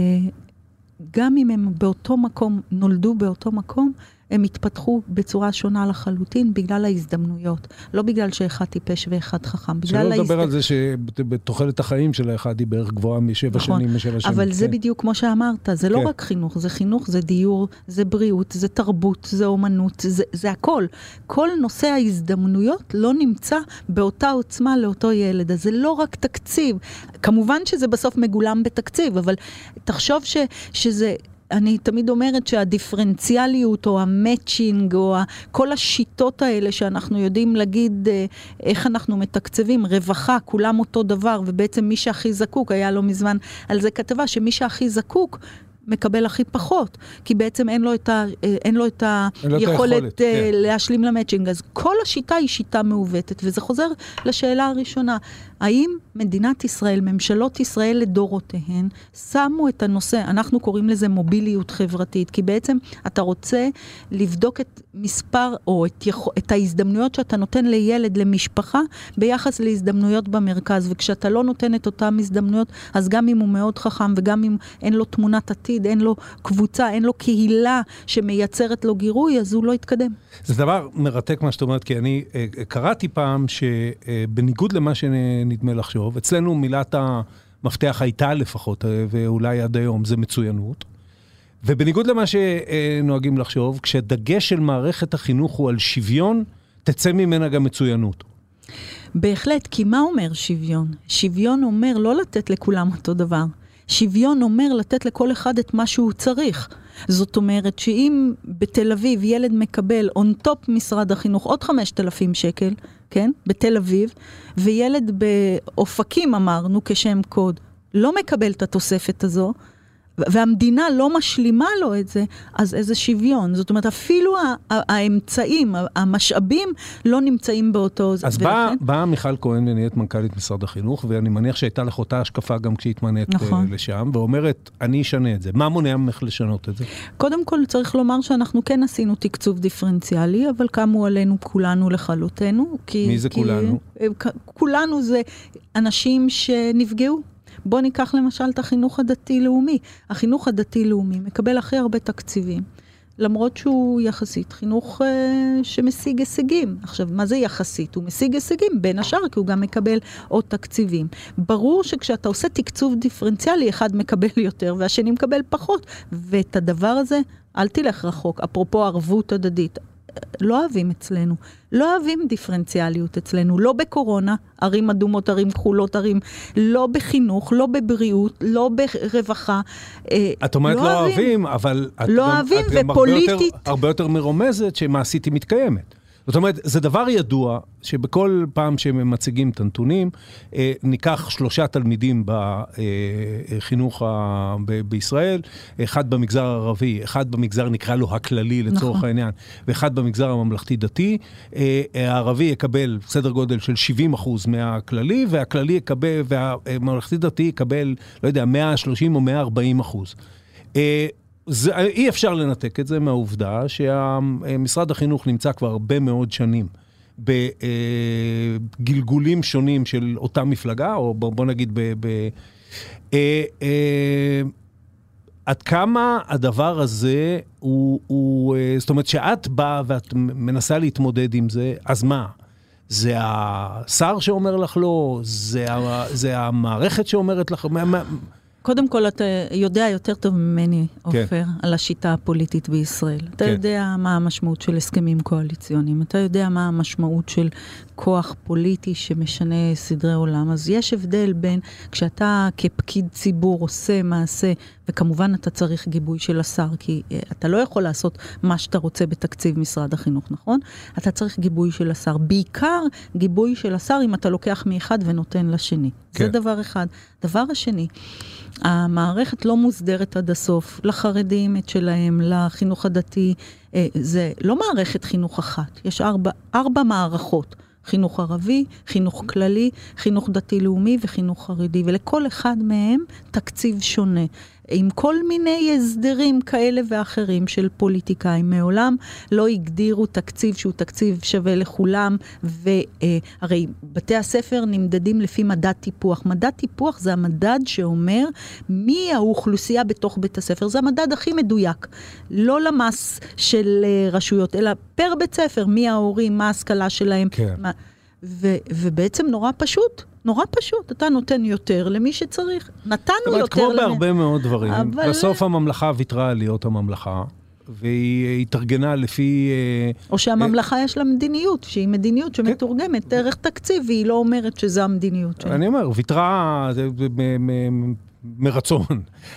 גם אם הם באותו מקום, נולדו באותו מקום, הם התפתחו בצורה שונה לחלוטין בגלל ההזדמנויות. לא בגלל שאחד טיפש ואחד חכם, בגלל ההזדמנויות. שלא לדבר על זה שבתוחלת החיים של האחד היא בערך גבוהה משבע נכון, שנים משבע שנים. אבל כן. זה בדיוק כמו שאמרת, זה לא כן. רק חינוך, זה חינוך, זה דיור, זה בריאות, זה תרבות, זה אומנות, זה, זה הכל. כל נושא ההזדמנויות לא נמצא באותה עוצמה לאותו ילד, אז זה לא רק תקציב. כמובן שזה בסוף מגולם בתקציב, אבל תחשוב ש, שזה... אני תמיד אומרת שהדיפרנציאליות או המצ'ינג או כל השיטות האלה שאנחנו יודעים להגיד אה, איך אנחנו מתקצבים, רווחה, כולם אותו דבר, ובעצם מי שהכי זקוק, היה לא מזמן על זה כתבה, שמי שהכי זקוק מקבל הכי פחות, כי בעצם אין לו את, ה, אה, אין לו את היכולת uh, כן. להשלים למצ'ינג. אז כל השיטה היא שיטה מעוותת, וזה חוזר לשאלה הראשונה. האם מדינת ישראל, ממשלות ישראל לדורותיהן, שמו את הנושא, אנחנו קוראים לזה מוביליות חברתית, כי בעצם אתה רוצה לבדוק את מספר, או את, יכ... את ההזדמנויות שאתה נותן לילד, למשפחה, ביחס להזדמנויות במרכז, וכשאתה לא נותן את אותן הזדמנויות, אז גם אם הוא מאוד חכם, וגם אם אין לו תמונת עתיד, אין לו קבוצה, אין לו קהילה שמייצרת לו גירוי, אז הוא לא יתקדם. זה דבר מרתק מה שאת אומרת, כי אני אה, קראתי פעם שבניגוד למה שנדמה לחשוב, אצלנו מילת המפתח הייתה לפחות, אה, ואולי עד היום, זה מצוינות. ובניגוד למה שנוהגים לחשוב, כשהדגש של מערכת החינוך הוא על שוויון, תצא ממנה גם מצוינות. בהחלט, כי מה אומר שוויון? שוויון אומר לא לתת לכולם אותו דבר. שוויון אומר לתת לכל אחד את מה שהוא צריך. זאת אומרת שאם בתל אביב ילד מקבל on top משרד החינוך עוד 5,000 שקל, כן, בתל אביב, וילד באופקים אמרנו כשם קוד, לא מקבל את התוספת הזו, והמדינה לא משלימה לו את זה, אז איזה שוויון. זאת אומרת, אפילו האמצעים, המשאבים, לא נמצאים באותו... אז ולכן... באה בא מיכל כהן ונהיית מנכ"לית משרד החינוך, ואני מניח שהייתה לך אותה השקפה גם כשהתמנית אה, נכון. לשם, ואומרת, אני אשנה את זה. מה מונע ממך לשנות את זה? קודם כל, צריך לומר שאנחנו כן עשינו תקצוב דיפרנציאלי, אבל קמו עלינו כולנו לכלותנו. כי, מי זה כי, כולנו? אה, כולנו זה אנשים שנפגעו. בוא ניקח למשל את החינוך הדתי-לאומי. החינוך הדתי-לאומי מקבל הכי הרבה תקציבים. למרות שהוא יחסית חינוך אה, שמשיג הישגים. עכשיו, מה זה יחסית? הוא משיג הישגים, בין השאר, כי הוא גם מקבל עוד תקציבים. ברור שכשאתה עושה תקצוב דיפרנציאלי, אחד מקבל יותר והשני מקבל פחות, ואת הדבר הזה, אל תלך רחוק. אפרופו ערבות הדדית, לא אוהבים אצלנו. לא אוהבים דיפרנציאליות אצלנו, לא בקורונה, ערים אדומות, ערים כחולות, ערים, לא בחינוך, לא בבריאות, לא ברווחה. אה, את אומרת לא, לא אוהבים, אבל את לא גם, אוהבים, את גם ופוליטית... הרבה יותר, הרבה יותר מרומזת שמעשית היא מתקיימת. זאת אומרת, זה דבר ידוע שבכל פעם שהם מציגים את הנתונים, אה, ניקח שלושה תלמידים בחינוך ה... ב- בישראל, אחד במגזר הערבי, אחד במגזר נקרא לו הכללי לצורך נכון. העניין, ואחד במגזר הממלכתי-דתי, אה, הערבי יקבל סדר גודל של 70 אחוז מהכללי, והכללי יקבל, והממלכתי-דתי יקבל, לא יודע, 130 או 140 אחוז. אה, זה, אי אפשר לנתק את זה מהעובדה שמשרד החינוך נמצא כבר הרבה מאוד שנים בגלגולים שונים של אותה מפלגה, או בוא נגיד ב... ב אה, אה, עד כמה הדבר הזה הוא, הוא, אה, זאת אומרת, שאת באה ואת מנסה להתמודד עם זה, אז מה? זה השר שאומר לך לא? זה, זה המערכת שאומרת לך? מה, מה, קודם כל, אתה יודע יותר טוב ממני, כן. עופר, על השיטה הפוליטית בישראל. אתה כן. יודע מה המשמעות של הסכמים קואליציוניים, אתה יודע מה המשמעות של כוח פוליטי שמשנה סדרי עולם. אז יש הבדל בין כשאתה כפקיד ציבור עושה מעשה, וכמובן אתה צריך גיבוי של השר, כי אה, אתה לא יכול לעשות מה שאתה רוצה בתקציב משרד החינוך, נכון? אתה צריך גיבוי של השר. בעיקר גיבוי של השר אם אתה לוקח מאחד ונותן לשני. כן. זה דבר אחד. דבר השני, המערכת לא מוסדרת עד הסוף, לחרדים את שלהם, לחינוך הדתי, אה, זה לא מערכת חינוך אחת, יש ארבע, ארבע מערכות. חינוך ערבי, חינוך כללי, חינוך דתי-לאומי וחינוך חרדי, ולכל אחד מהם תקציב שונה. עם כל מיני הסדרים כאלה ואחרים של פוליטיקאים. מעולם לא הגדירו תקציב שהוא תקציב שווה לכולם, והרי בתי הספר נמדדים לפי מדד טיפוח. מדד טיפוח זה המדד שאומר מי האוכלוסייה בתוך בית הספר. זה המדד הכי מדויק. לא למס של אה, רשויות, אלא פר בית ספר, מי ההורים, מה ההשכלה שלהם. כן. מה... ו- ובעצם נורא פשוט. נורא פשוט, אתה נותן יותר למי שצריך. נתנו זאת אומרת, יותר כמו למי... בהרבה מאוד דברים, אבל- בסוף הממלכה ויתרה על להיות הממלכה, והיא התארגנה לפי... אה, או שהממלכה יש לה מדיניות, שהיא מדיניות שמתורגמת דרך תקציב, והיא לא אומרת שזו המדיניות שלה. אני אומר, ויתרה מרצון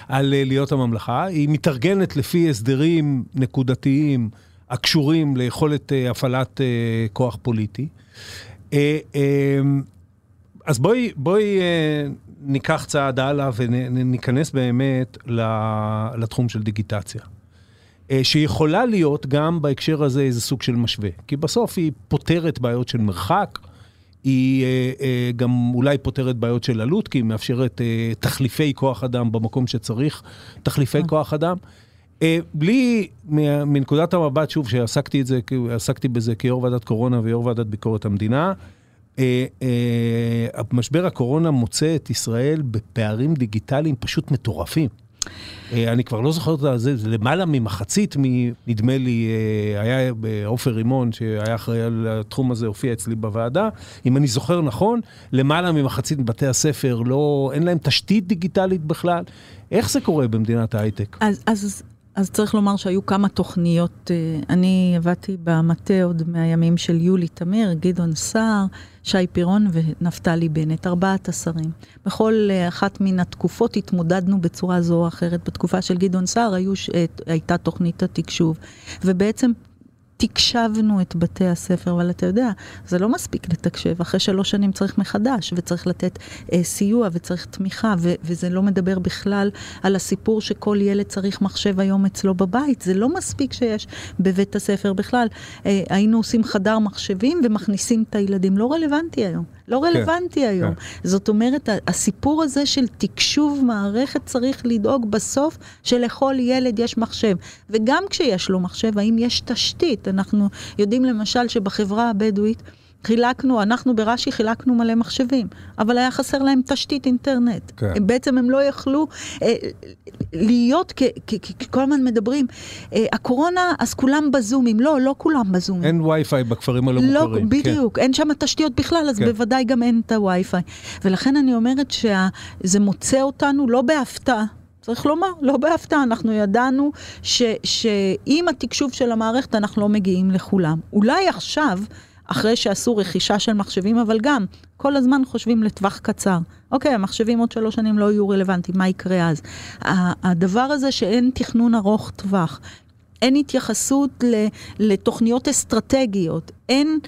על אה, להיות הממלכה. היא מתארגנת לפי הסדרים נקודתיים הקשורים ליכולת אה, הפעלת אה, כוח פוליטי. אז בואי, בואי אה, ניקח צעד הלאה וניכנס באמת לתחום של דיגיטציה. אה, שיכולה להיות גם בהקשר הזה איזה סוג של משווה. כי בסוף היא פותרת בעיות של מרחק, היא אה, גם אולי פותרת בעיות של עלות, כי היא מאפשרת תחליפי כוח אדם במקום שצריך, תחליפי כוח אדם. בלי, מנקודת המבט, שוב, שעסקתי את זה, עסקתי בזה כיו"ר ועדת קורונה ויו"ר ועדת ביקורת המדינה, משבר הקורונה מוצא את ישראל בפערים דיגיטליים פשוט מטורפים. אה, אני כבר לא זוכר את זה, זה למעלה ממחצית, מ- נדמה לי, אה, היה עופר רימון, שהיה אחראי על התחום הזה, הופיע אצלי בוועדה. אם אני זוכר נכון, למעלה ממחצית מבתי הספר, לא, אין להם תשתית דיגיטלית בכלל. איך זה קורה במדינת ההייטק? אז, אז, אז צריך לומר שהיו כמה תוכניות, אה, אני עבדתי במטה עוד מהימים של יולי תמיר, גדעון סער, שי פירון ונפתלי בנט, ארבעת השרים. בכל אה, אחת מן התקופות התמודדנו בצורה זו או אחרת. בתקופה של גדעון סער היו, אה, הייתה תוכנית התקשוב, ובעצם תקשבנו את בתי הספר, אבל אתה יודע, זה לא מספיק לתקשב, אחרי שלוש שנים צריך מחדש, וצריך לתת אה, סיוע וצריך תמיכה, ו- וזה לא מדבר בכלל על הסיפור שכל ילד צריך מחשב היום אצלו בבית, זה לא מספיק שיש בבית הספר בכלל. אה, היינו עושים חדר מחשבים ומכניסים את הילדים, לא רלוונטי היום. לא רלוונטי כן, היום. כן. זאת אומרת, הסיפור הזה של תקשוב מערכת צריך לדאוג בסוף שלכל ילד יש מחשב. וגם כשיש לו מחשב, האם יש תשתית? אנחנו יודעים למשל שבחברה הבדואית, חילקנו, אנחנו ברש"י חילקנו מלא מחשבים, אבל היה חסר להם תשתית אינטרנט. כן. הם בעצם הם לא יכלו אה, להיות, כ- כ- כ- כ- כל הזמן מדברים, אה, הקורונה, אז כולם בזומים. לא, לא כולם בזומים. אין וי-פיי בכפרים הלא לא, מוכרים. בדיוק, אין שם תשתיות בכלל, אז כן. בוודאי גם אין את הווי-פיי. ולכן אני אומרת שזה מוצא אותנו לא בהפתעה. צריך לומר, לא בהפתעה, אנחנו ידענו ש, שעם התקשוב של המערכת אנחנו לא מגיעים לכולם. אולי עכשיו, אחרי שעשו רכישה של מחשבים, אבל גם, כל הזמן חושבים לטווח קצר. אוקיי, המחשבים עוד שלוש שנים לא יהיו רלוונטיים, מה יקרה אז? הדבר הזה שאין תכנון ארוך טווח, אין התייחסות לתוכניות אסטרטגיות, אין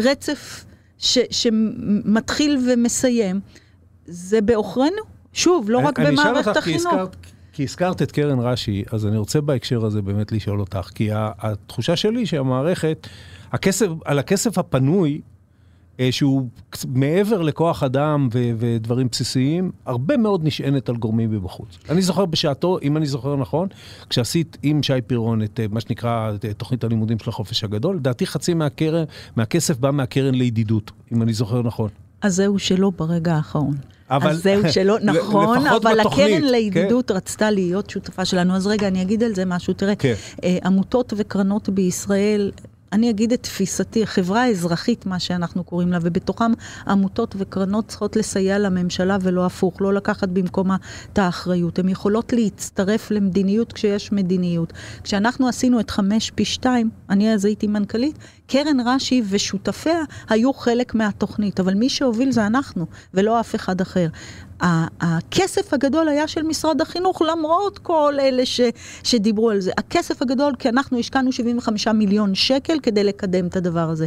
רצף ש, שמתחיל ומסיים, זה בעוכרינו. שוב, לא רק אני במערכת החינוך. הזכרת- כי הזכרת את קרן רש"י, אז אני רוצה בהקשר הזה באמת לשאול אותך, כי התחושה שלי שהמערכת, הכסף, על הכסף הפנוי, אה, שהוא מעבר לכוח אדם ו- ודברים בסיסיים, הרבה מאוד נשענת על גורמים מבחוץ. אני זוכר בשעתו, אם אני זוכר נכון, כשעשית עם שי פירון את אה, מה שנקרא את, תוכנית הלימודים של החופש הגדול, לדעתי חצי מהקרן, מהכסף בא מהקרן לידידות, אם אני זוכר נכון. אז זהו שלא ברגע האחרון. אבל- אז זהו שלא, נכון, אבל בתוכנית, הקרן כן. לידידות רצתה להיות שותפה שלנו. אז רגע, אני אגיד על זה משהו. תראה, כן. אה, עמותות וקרנות בישראל, אני אגיד את תפיסתי, החברה האזרחית, מה שאנחנו קוראים לה, ובתוכם עמותות וקרנות צריכות לסייע לממשלה ולא הפוך, לא לקחת במקומה את האחריות. הן יכולות להצטרף למדיניות כשיש מדיניות. כשאנחנו עשינו את חמש פי שתיים, אני אז הייתי מנכ"לית, קרן רש"י ושותפיה היו חלק מהתוכנית, אבל מי שהוביל זה אנחנו, ולא אף אחד אחר. הכסף הגדול היה של משרד החינוך, למרות כל אלה ש, שדיברו על זה. הכסף הגדול, כי אנחנו השקענו 75 מיליון שקל כדי לקדם את הדבר הזה.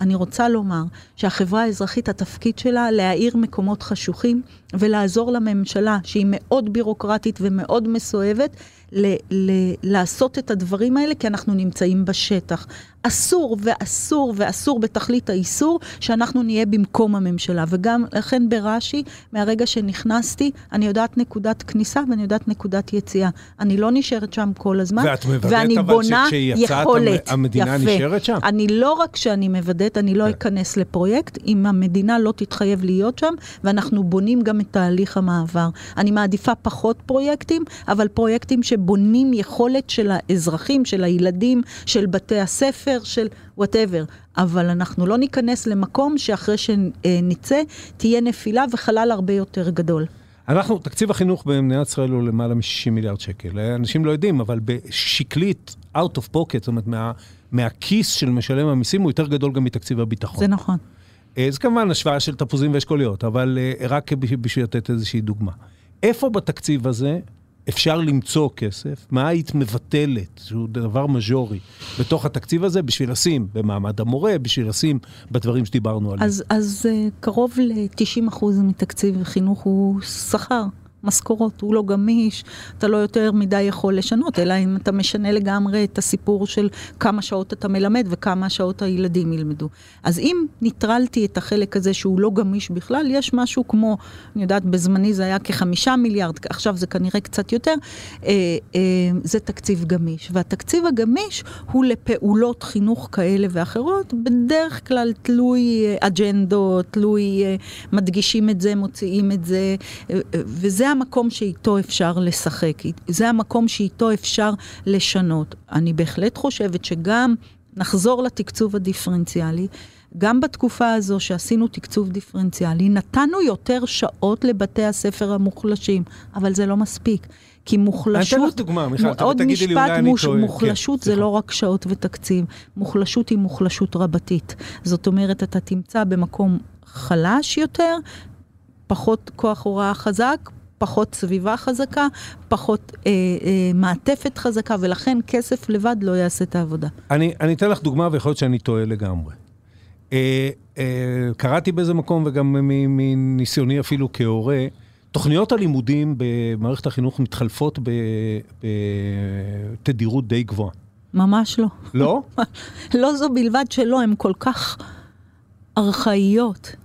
אני רוצה לומר שהחברה האזרחית, התפקיד שלה להאיר מקומות חשוכים ולעזור לממשלה, שהיא מאוד בירוקרטית ומאוד מסואבת, ל- ל- לעשות את הדברים האלה, כי אנחנו נמצאים בשטח. אסור ואסור ואסור בתכלית האיסור שאנחנו נהיה במקום הממשלה. וגם לכן ברש"י, מהרגע שנכנסתי, אני יודעת נקודת כניסה ואני יודעת נקודת יציאה. אני לא נשארת שם כל הזמן, ואת ואני אבל בונה יכולת. המדינה יפה. נשארת שם? אני לא רק שאני מוודאת, אני לא כן. אכנס לפרויקט, אם המדינה לא תתחייב להיות שם, ואנחנו בונים גם את תהליך המעבר. אני מעדיפה פחות פרויקטים, אבל פרויקטים שבונים יכולת של האזרחים, של הילדים, של בתי הספר, של וואטאבר. אבל אנחנו לא ניכנס למקום שאחרי שנצא, תהיה נפילה וחלל הרבה יותר גדול. אנחנו, תקציב החינוך במדינת ישראל הוא למעלה מ-60 מיליארד שקל. אנשים לא יודעים, אבל בשקלית, out of pocket, זאת אומרת, מה, מהכיס של משלם המיסים, הוא יותר גדול גם מתקציב הביטחון. זה נכון. אה, זה כמובן השוואה של תפוזים ואשכוליות, אבל אה, רק בשביל בשביל לתת איזושהי דוגמה. איפה בתקציב הזה אפשר למצוא כסף? מה היית מבטלת, שהוא דבר מז'ורי, בתוך התקציב הזה, בשביל לשים במעמד המורה, בשביל לשים בדברים שדיברנו עליהם? אז, אז אה, קרוב ל-90% מתקציב חינוך הוא שכר. משכורות, הוא לא גמיש, אתה לא יותר מדי יכול לשנות, אלא אם אתה משנה לגמרי את הסיפור של כמה שעות אתה מלמד וכמה שעות הילדים ילמדו. אז אם ניטרלתי את החלק הזה שהוא לא גמיש בכלל, יש משהו כמו, אני יודעת, בזמני זה היה כחמישה מיליארד, עכשיו זה כנראה קצת יותר, אה, אה, זה תקציב גמיש. והתקציב הגמיש הוא לפעולות חינוך כאלה ואחרות, בדרך כלל תלוי אה, אג'נדות, תלוי אה, מדגישים את זה, מוציאים את זה, אה, וזה המקום שאיתו אפשר לשחק, זה המקום שאיתו אפשר לשנות. אני בהחלט חושבת שגם נחזור לתקצוב הדיפרנציאלי. גם בתקופה הזו שעשינו תקצוב דיפרנציאלי, נתנו יותר שעות לבתי הספר המוחלשים, אבל זה לא מספיק. כי מוחלשות... אני אתן לך דוגמה, מיכל, עוד תגידי לי, משפט, אולי אני מוש, טועה. מוחלשות כן, זה. לא רק שעות ותקציב, מוחלשות היא מוחלשות רבתית. זאת אומרת, אתה תמצא במקום חלש יותר, פחות כוח הוראה חזק, פחות סביבה חזקה, פחות אה, אה, מעטפת חזקה, ולכן כסף לבד לא יעשה את העבודה. אני, אני אתן לך דוגמה, ויכול להיות שאני טועה לגמרי. אה, אה, קראתי באיזה מקום, וגם מניסיוני אפילו כהורה, תוכניות הלימודים במערכת החינוך מתחלפות בתדירות די גבוהה. ממש לא. לא? לא זו בלבד שלא, הן כל כך ארכאיות.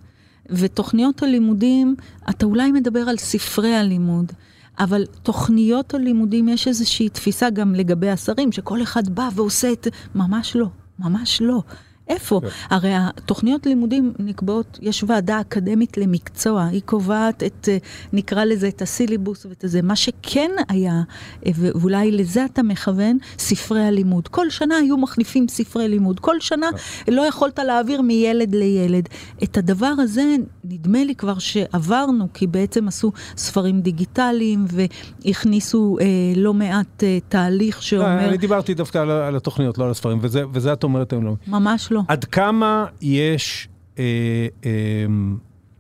ותוכניות הלימודים, אתה אולי מדבר על ספרי הלימוד, אבל תוכניות הלימודים, יש איזושהי תפיסה גם לגבי השרים, שכל אחד בא ועושה את... ממש לא, ממש לא. איפה? הרי התוכניות לימודים נקבעות, יש ועדה אקדמית למקצוע, היא קובעת את, אה, נקרא לזה, את הסילבוס ואת זה. מה שכן היה, אה, ואולי לזה אתה מכוון, ספרי הלימוד. כל שנה היו מחליפים ספרי לימוד. כל שנה לא יכולת להעביר מילד לילד. את הדבר הזה, נדמה לי כבר שעברנו, כי בעצם עשו ספרים דיגיטליים והכניסו אה, לא מעט אה, תהליך לא, שאומר... אני דיברתי דווקא על, על התוכניות, לא על הספרים, וזה, וזה את אומרת היום לא. ממש לא. עד כמה יש, אה, אה,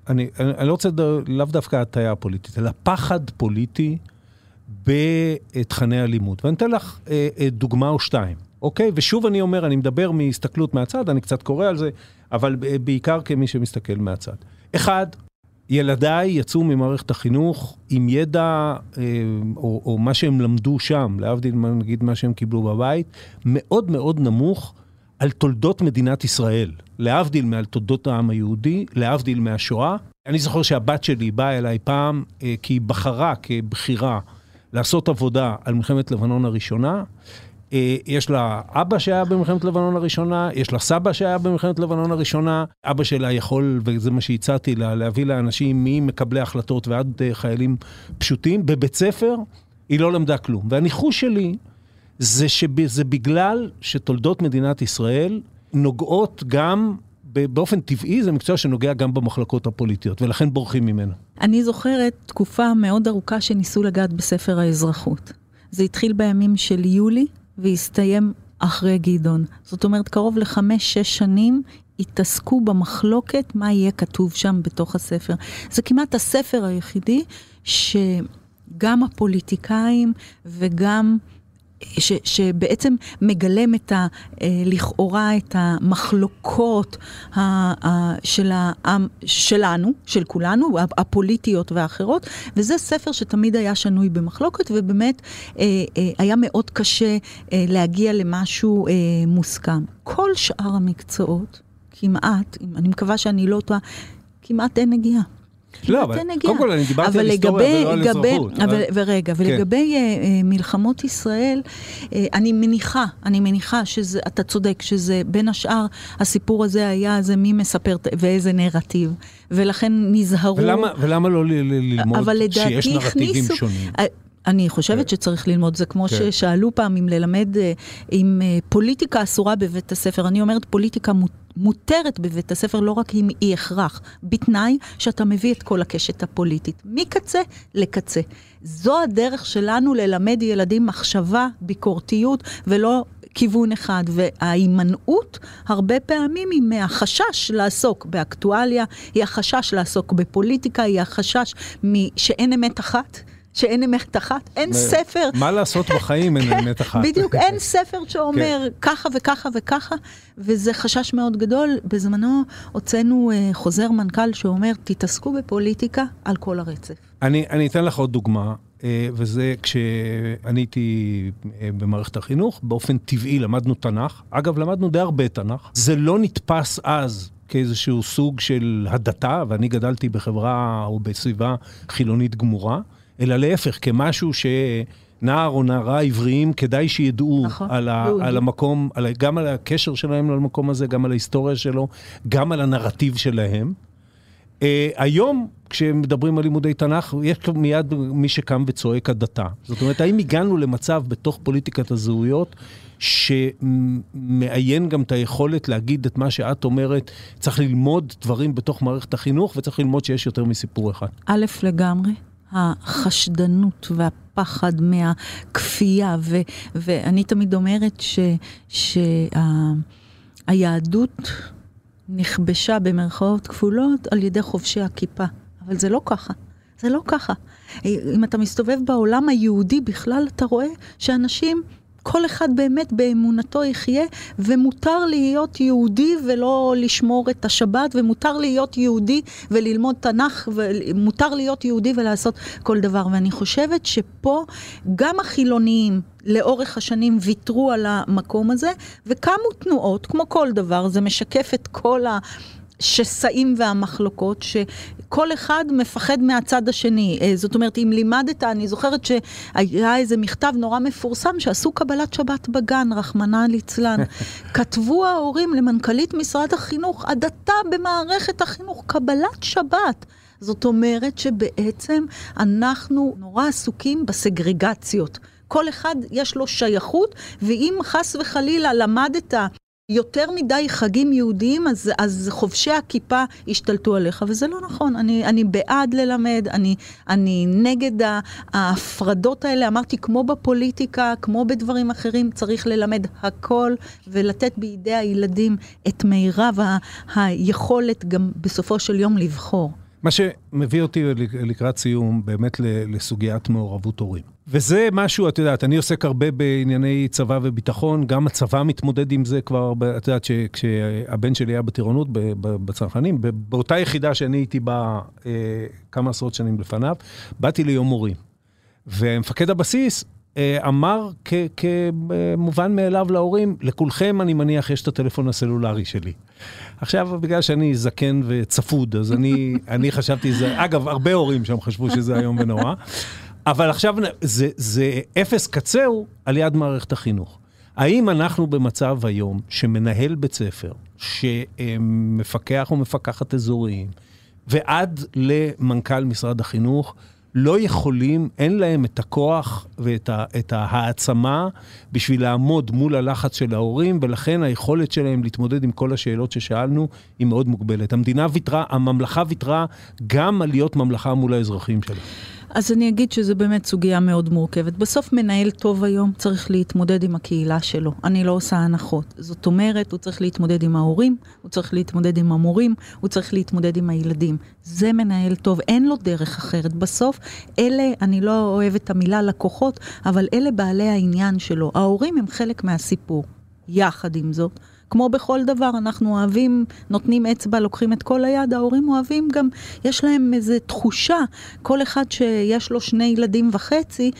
אני, אני, אני לא רוצה לדבר, לאו דווקא הטיה פוליטית, אלא פחד פוליטי בתכני הלימוד. ואני אתן לך אה, אה, דוגמה או שתיים, אוקיי? ושוב אני אומר, אני מדבר מהסתכלות מהצד, אני קצת קורא על זה, אבל בעיקר כמי שמסתכל מהצד. אחד, ילדיי יצאו ממערכת החינוך עם ידע, אה, או, או מה שהם למדו שם, להבדיל, נגיד, מה שהם קיבלו בבית, מאוד מאוד נמוך על תולדות מדינת ישראל. להבדיל מעל תולדות העם היהודי, להבדיל מהשואה. אני זוכר שהבת שלי באה אליי פעם, אה, כי היא בחרה כבחירה לעשות עבודה על מלחמת לבנון הראשונה. אה, יש לה אבא שהיה במלחמת לבנון הראשונה, יש לה סבא שהיה במלחמת לבנון הראשונה. אבא שלה יכול, וזה מה שהצעתי לה, להביא לאנשים ממקבלי החלטות ועד אה, חיילים פשוטים. בבית ספר היא לא למדה כלום. והניחוש שלי זה שזה בגלל שתולדות מדינת ישראל שנוגעות גם, באופן טבעי זה מקצוע שנוגע גם במחלקות הפוליטיות, ולכן בורחים ממנו. אני זוכרת תקופה מאוד ארוכה שניסו לגעת בספר האזרחות. זה התחיל בימים של יולי והסתיים אחרי גדעון. זאת אומרת, קרוב לחמש-שש שנים התעסקו במחלוקת מה יהיה כתוב שם בתוך הספר. זה כמעט הספר היחידי שגם הפוליטיקאים וגם... ש, שבעצם מגלם את ה, אה, לכאורה את המחלוקות ה, ה, של העם, שלנו, של כולנו, הפוליטיות והאחרות, וזה ספר שתמיד היה שנוי במחלוקת, ובאמת אה, אה, היה מאוד קשה להגיע למשהו מוסכם. כל שאר המקצועות, כמעט, אני מקווה שאני לא טועה, כמעט אין נגיעה. לא, אבל קודם כל אני דיברתי על היסטוריה ולא על אזרחות. אבל, ורגע, כן. ולגבי uh, מלחמות ישראל, uh, אני מניחה, אני מניחה שזה, אתה צודק, שזה בין השאר, הסיפור הזה היה זה מי מספר ואיזה נרטיב, ולכן נזהרו. ולמה, ולמה לא ללמוד שיש נרטיבים שונים? אני חושבת שצריך ללמוד, זה כמו כן. ששאלו פעם אם ללמד עם פוליטיקה אסורה בבית הספר. אני אומרת פוליטיקה. מותרת בבית הספר לא רק אם היא הכרח, בתנאי שאתה מביא את כל הקשת הפוליטית, מקצה לקצה. זו הדרך שלנו ללמד ילדים מחשבה, ביקורתיות, ולא כיוון אחד. וההימנעות הרבה פעמים היא מהחשש לעסוק באקטואליה, היא החשש לעסוק בפוליטיקה, היא החשש שאין אמת אחת. שאין אמת אחת, אין ספר. מה לעשות בחיים אין אמת אחת. בדיוק, אין ספר שאומר כן. ככה וככה וככה, וזה חשש מאוד גדול. בזמנו הוצאנו uh, חוזר מנכ"ל שאומר, תתעסקו בפוליטיקה על כל הרצף. אני, אני אתן לך עוד דוגמה. uh, וזה כשאני הייתי uh, במערכת החינוך, באופן טבעי למדנו תנ"ך. אגב, למדנו די הרבה תנ"ך. זה לא נתפס אז כאיזשהו סוג של הדתה, ואני גדלתי בחברה או בסביבה חילונית גמורה. אלא להפך, כמשהו שנער או נערה עבריים, כדאי שידעו נכון, על, ה, על המקום, על, גם על הקשר שלהם למקום הזה, גם על ההיסטוריה שלו, גם על הנרטיב שלהם. Uh, היום, כשמדברים על לימודי תנ"ך, יש מיד מי שקם וצועק הדתה. זאת אומרת, האם הגענו למצב בתוך פוליטיקת הזהויות, שמאיין גם את היכולת להגיד את מה שאת אומרת, צריך ללמוד דברים בתוך מערכת החינוך, וצריך ללמוד שיש יותר מסיפור אחד. א', לגמרי. החשדנות והפחד מהכפייה, ו, ואני תמיד אומרת שהיהדות שה, נכבשה במרכאות כפולות על ידי חובשי הכיפה, אבל זה לא ככה. זה לא ככה. אם אתה מסתובב בעולם היהודי בכלל, אתה רואה שאנשים כל אחד באמת באמונתו יחיה, ומותר להיות יהודי ולא לשמור את השבת, ומותר להיות יהודי וללמוד תנ"ך, ומותר להיות יהודי ולעשות כל דבר. ואני חושבת שפה גם החילוניים לאורך השנים ויתרו על המקום הזה, וקמו תנועות, כמו כל דבר, זה משקף את כל ה... השסעים והמחלוקות, שכל אחד מפחד מהצד השני. אה, זאת אומרת, אם לימדת, אני זוכרת שהיה איזה מכתב נורא מפורסם שעשו קבלת שבת בגן, רחמנא ליצלן. כתבו ההורים למנכ"לית משרד החינוך, הדתה במערכת החינוך, קבלת שבת. זאת אומרת שבעצם אנחנו נורא עסוקים בסגרגציות. כל אחד יש לו שייכות, ואם חס וחלילה למדת יותר מדי חגים יהודיים, אז, אז חובשי הכיפה השתלטו עליך, וזה לא נכון. אני, אני בעד ללמד, אני, נגד ההפרדות האלה. אמרתי, כמו בפוליטיקה, כמו בדברים אחרים, צריך ללמד הכל ולתת בידי הילדים את מירב היכולת גם בסופו של יום לבחור. מה שמביא אותי לקראת סיום באמת לסוגיית מעורבות הורים. וזה משהו, את יודעת, אני עוסק הרבה בענייני צבא וביטחון, גם הצבא מתמודד עם זה כבר, את יודעת, כשהבן שלי היה בטירונות, בצנחנים, באותה יחידה שאני הייתי בה אה, כמה עשרות שנים לפניו, באתי ליום מורים. ומפקד הבסיס אה, אמר כמובן מאליו להורים, לכולכם, אני מניח, יש את הטלפון הסלולרי שלי. עכשיו, בגלל שאני זקן וצפוד, אז אני, אני חשבתי, זה, אגב, הרבה הורים שם חשבו שזה איום ונורא. אבל עכשיו זה, זה אפס קצהו על יד מערכת החינוך. האם אנחנו במצב היום שמנהל בית ספר, שמפקח או מפקחת אזוריים, ועד למנכ"ל משרד החינוך, לא יכולים, אין להם את הכוח ואת ה, את ההעצמה בשביל לעמוד מול הלחץ של ההורים, ולכן היכולת שלהם להתמודד עם כל השאלות ששאלנו היא מאוד מוגבלת. המדינה ויתרה, הממלכה ויתרה גם על להיות ממלכה מול האזרחים שלה. אז אני אגיד שזו באמת סוגיה מאוד מורכבת. בסוף מנהל טוב היום צריך להתמודד עם הקהילה שלו. אני לא עושה הנחות. זאת אומרת, הוא צריך להתמודד עם ההורים, הוא צריך להתמודד עם המורים, הוא צריך להתמודד עם הילדים. זה מנהל טוב, אין לו דרך אחרת. בסוף, אלה, אני לא אוהבת את המילה לקוחות, אבל אלה בעלי העניין שלו. ההורים הם חלק מהסיפור. יחד עם זאת, כמו בכל דבר, אנחנו אוהבים, נותנים אצבע, לוקחים את כל היד, ההורים אוהבים גם, יש להם איזו תחושה, כל אחד שיש לו שני ילדים וחצי,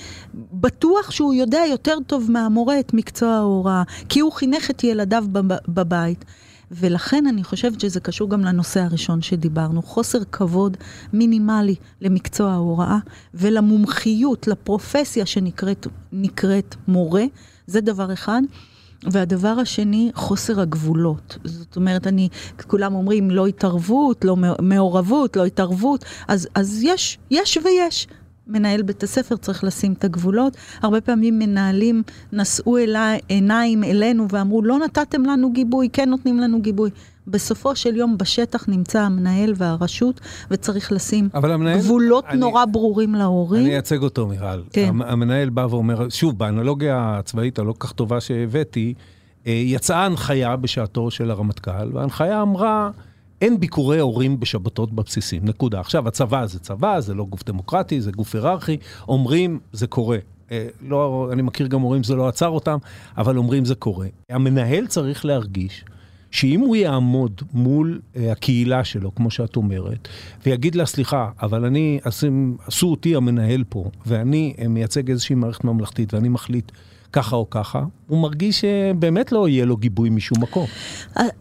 בטוח שהוא יודע יותר טוב מהמורה את מקצוע ההוראה, כי הוא חינך את ילדיו בבית. ולכן אני חושבת שזה קשור גם לנושא הראשון שדיברנו, חוסר כבוד מינימלי למקצוע ההוראה ולמומחיות, לפרופסיה שנקראת מורה, זה דבר אחד. והדבר השני, חוסר הגבולות. זאת אומרת, אני, כולם אומרים לא התערבות, לא מעורבות, לא התערבות, אז, אז יש, יש ויש. מנהל בית הספר צריך לשים את הגבולות. הרבה פעמים מנהלים נשאו אליי, עיניים אלינו ואמרו, לא נתתם לנו גיבוי, כן נותנים לנו גיבוי. בסופו של יום בשטח נמצא המנהל והרשות, וצריך לשים המנהל, גבולות אני, נורא ברורים להורים. אני אייצג אותו, מיכל. כן. המנהל בא ואומר, שוב, באנלוגיה הצבאית הלא כך טובה שהבאתי, אה, יצאה הנחיה בשעתו של הרמטכ"ל, וההנחיה אמרה, אין ביקורי הורים בשבתות בבסיסים, נקודה. עכשיו, הצבא זה צבא, זה לא גוף דמוקרטי, זה גוף היררכי, אומרים, זה קורה. אה, לא, אני מכיר גם הורים, זה לא עצר אותם, אבל אומרים זה קורה. המנהל צריך להרגיש שאם הוא יעמוד מול uh, הקהילה שלו, כמו שאת אומרת, ויגיד לה, סליחה, אבל אני, עשו אותי המנהל פה, ואני אה, מייצג איזושהי מערכת ממלכתית, ואני מחליט ככה או ככה, הוא מרגיש שבאמת לא יהיה לו גיבוי משום מקום.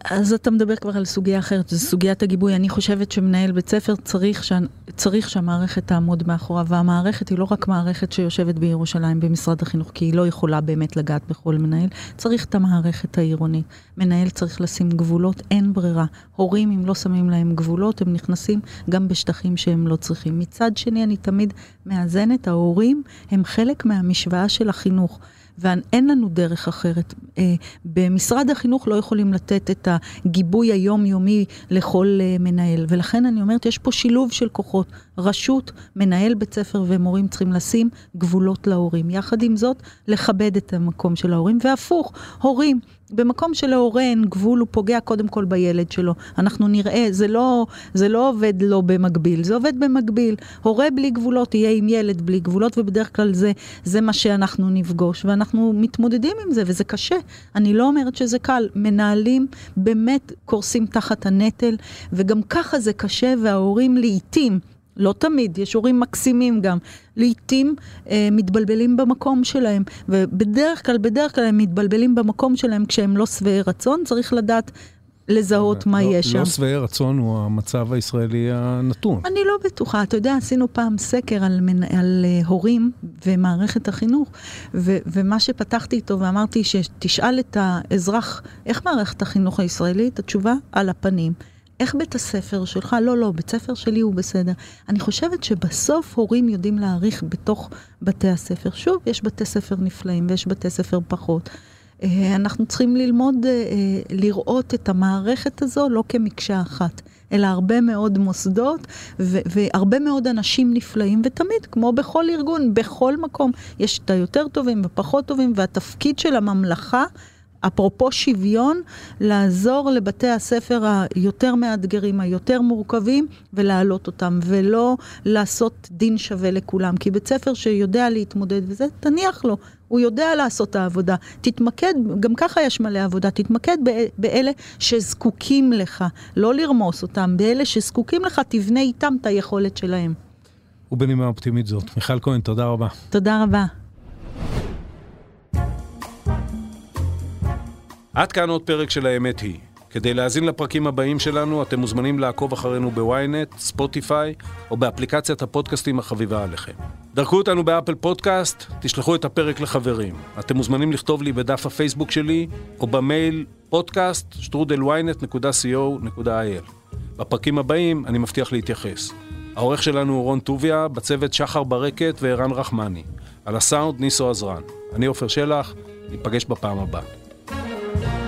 אז אתה מדבר כבר על סוגיה אחרת, זו סוגיית הגיבוי. אני חושבת שמנהל בית ספר צריך, ש... צריך שהמערכת תעמוד מאחוריו, והמערכת היא לא רק מערכת שיושבת בירושלים במשרד החינוך, כי היא לא יכולה באמת לגעת בכל מנהל, צריך את המערכת העירונית. מנהל צריך לשים גבולות, אין ברירה. הורים, אם לא שמים להם גבולות, הם נכנסים גם בשטחים שהם לא צריכים. מצד שני, אני תמיד מאזנת, ההורים הם חלק מהמשוואה של החינוך. ואין לנו דרך אחרת. אה, במשרד החינוך לא יכולים לתת את הגיבוי היומיומי לכל אה, מנהל, ולכן אני אומרת, יש פה שילוב של כוחות. רשות, מנהל בית ספר ומורים צריכים לשים גבולות להורים. יחד עם זאת, לכבד את המקום של ההורים, והפוך, הורים. במקום שלהורה אין גבול, הוא פוגע קודם כל בילד שלו. אנחנו נראה, זה לא, זה לא עובד לא במקביל, זה עובד במקביל. הורה בלי גבולות יהיה עם ילד בלי גבולות, ובדרך כלל זה, זה מה שאנחנו נפגוש, ואנחנו מתמודדים עם זה, וזה קשה. אני לא אומרת שזה קל. מנהלים באמת קורסים תחת הנטל, וגם ככה זה קשה, וההורים לעיתים, לא תמיד, יש הורים מקסימים גם. לעתים אה, מתבלבלים במקום שלהם, ובדרך כלל, בדרך כלל הם מתבלבלים במקום שלהם כשהם לא שבעי רצון, צריך לדעת לזהות מה לא, יש שם. לא שבעי רצון הוא המצב הישראלי הנתון. אני לא בטוחה. אתה יודע, עשינו פעם סקר על, מנ... על uh, הורים ומערכת החינוך, ו... ומה שפתחתי איתו ואמרתי שתשאל את האזרח, איך מערכת החינוך הישראלית? התשובה, על הפנים. איך בית הספר שלך? לא, לא, בית ספר שלי הוא בסדר. אני חושבת שבסוף הורים יודעים להעריך בתוך בתי הספר. שוב, יש בתי ספר נפלאים ויש בתי ספר פחות. אה, אנחנו צריכים ללמוד אה, אה, לראות את המערכת הזו לא כמקשה אחת, אלא הרבה מאוד מוסדות והרבה מאוד אנשים נפלאים, ותמיד, כמו בכל ארגון, בכל מקום, יש את היותר טובים ופחות טובים, והתפקיד של הממלכה אפרופו שוויון, לעזור לבתי הספר היותר מאתגרים, היותר מורכבים, ולהעלות אותם, ולא לעשות דין שווה לכולם. כי בית ספר שיודע להתמודד וזה, תניח לו, הוא יודע לעשות את העבודה. תתמקד, גם ככה יש מלא עבודה, תתמקד באלה שזקוקים לך, לא לרמוס אותם, באלה שזקוקים לך, תבנה איתם את היכולת שלהם. ובנימה אופטימית זאת. מיכל כהן, תודה רבה. תודה רבה. עד כאן עוד פרק של האמת היא. כדי להאזין לפרקים הבאים שלנו, אתם מוזמנים לעקוב אחרינו ב-ynet, ספוטיפיי, או באפליקציית הפודקאסטים החביבה עליכם. דרגו אותנו באפל פודקאסט, תשלחו את הפרק לחברים. אתם מוזמנים לכתוב לי בדף הפייסבוק שלי, או במייל שטרודלוויינט.co.il. בפרקים הבאים אני מבטיח להתייחס. העורך שלנו הוא רון טוביה, בצוות שחר ברקת וערן רחמני. על הסאונד ניסו עזרן. אני עופר שלח, ניפגש בפעם הבאה. Bye.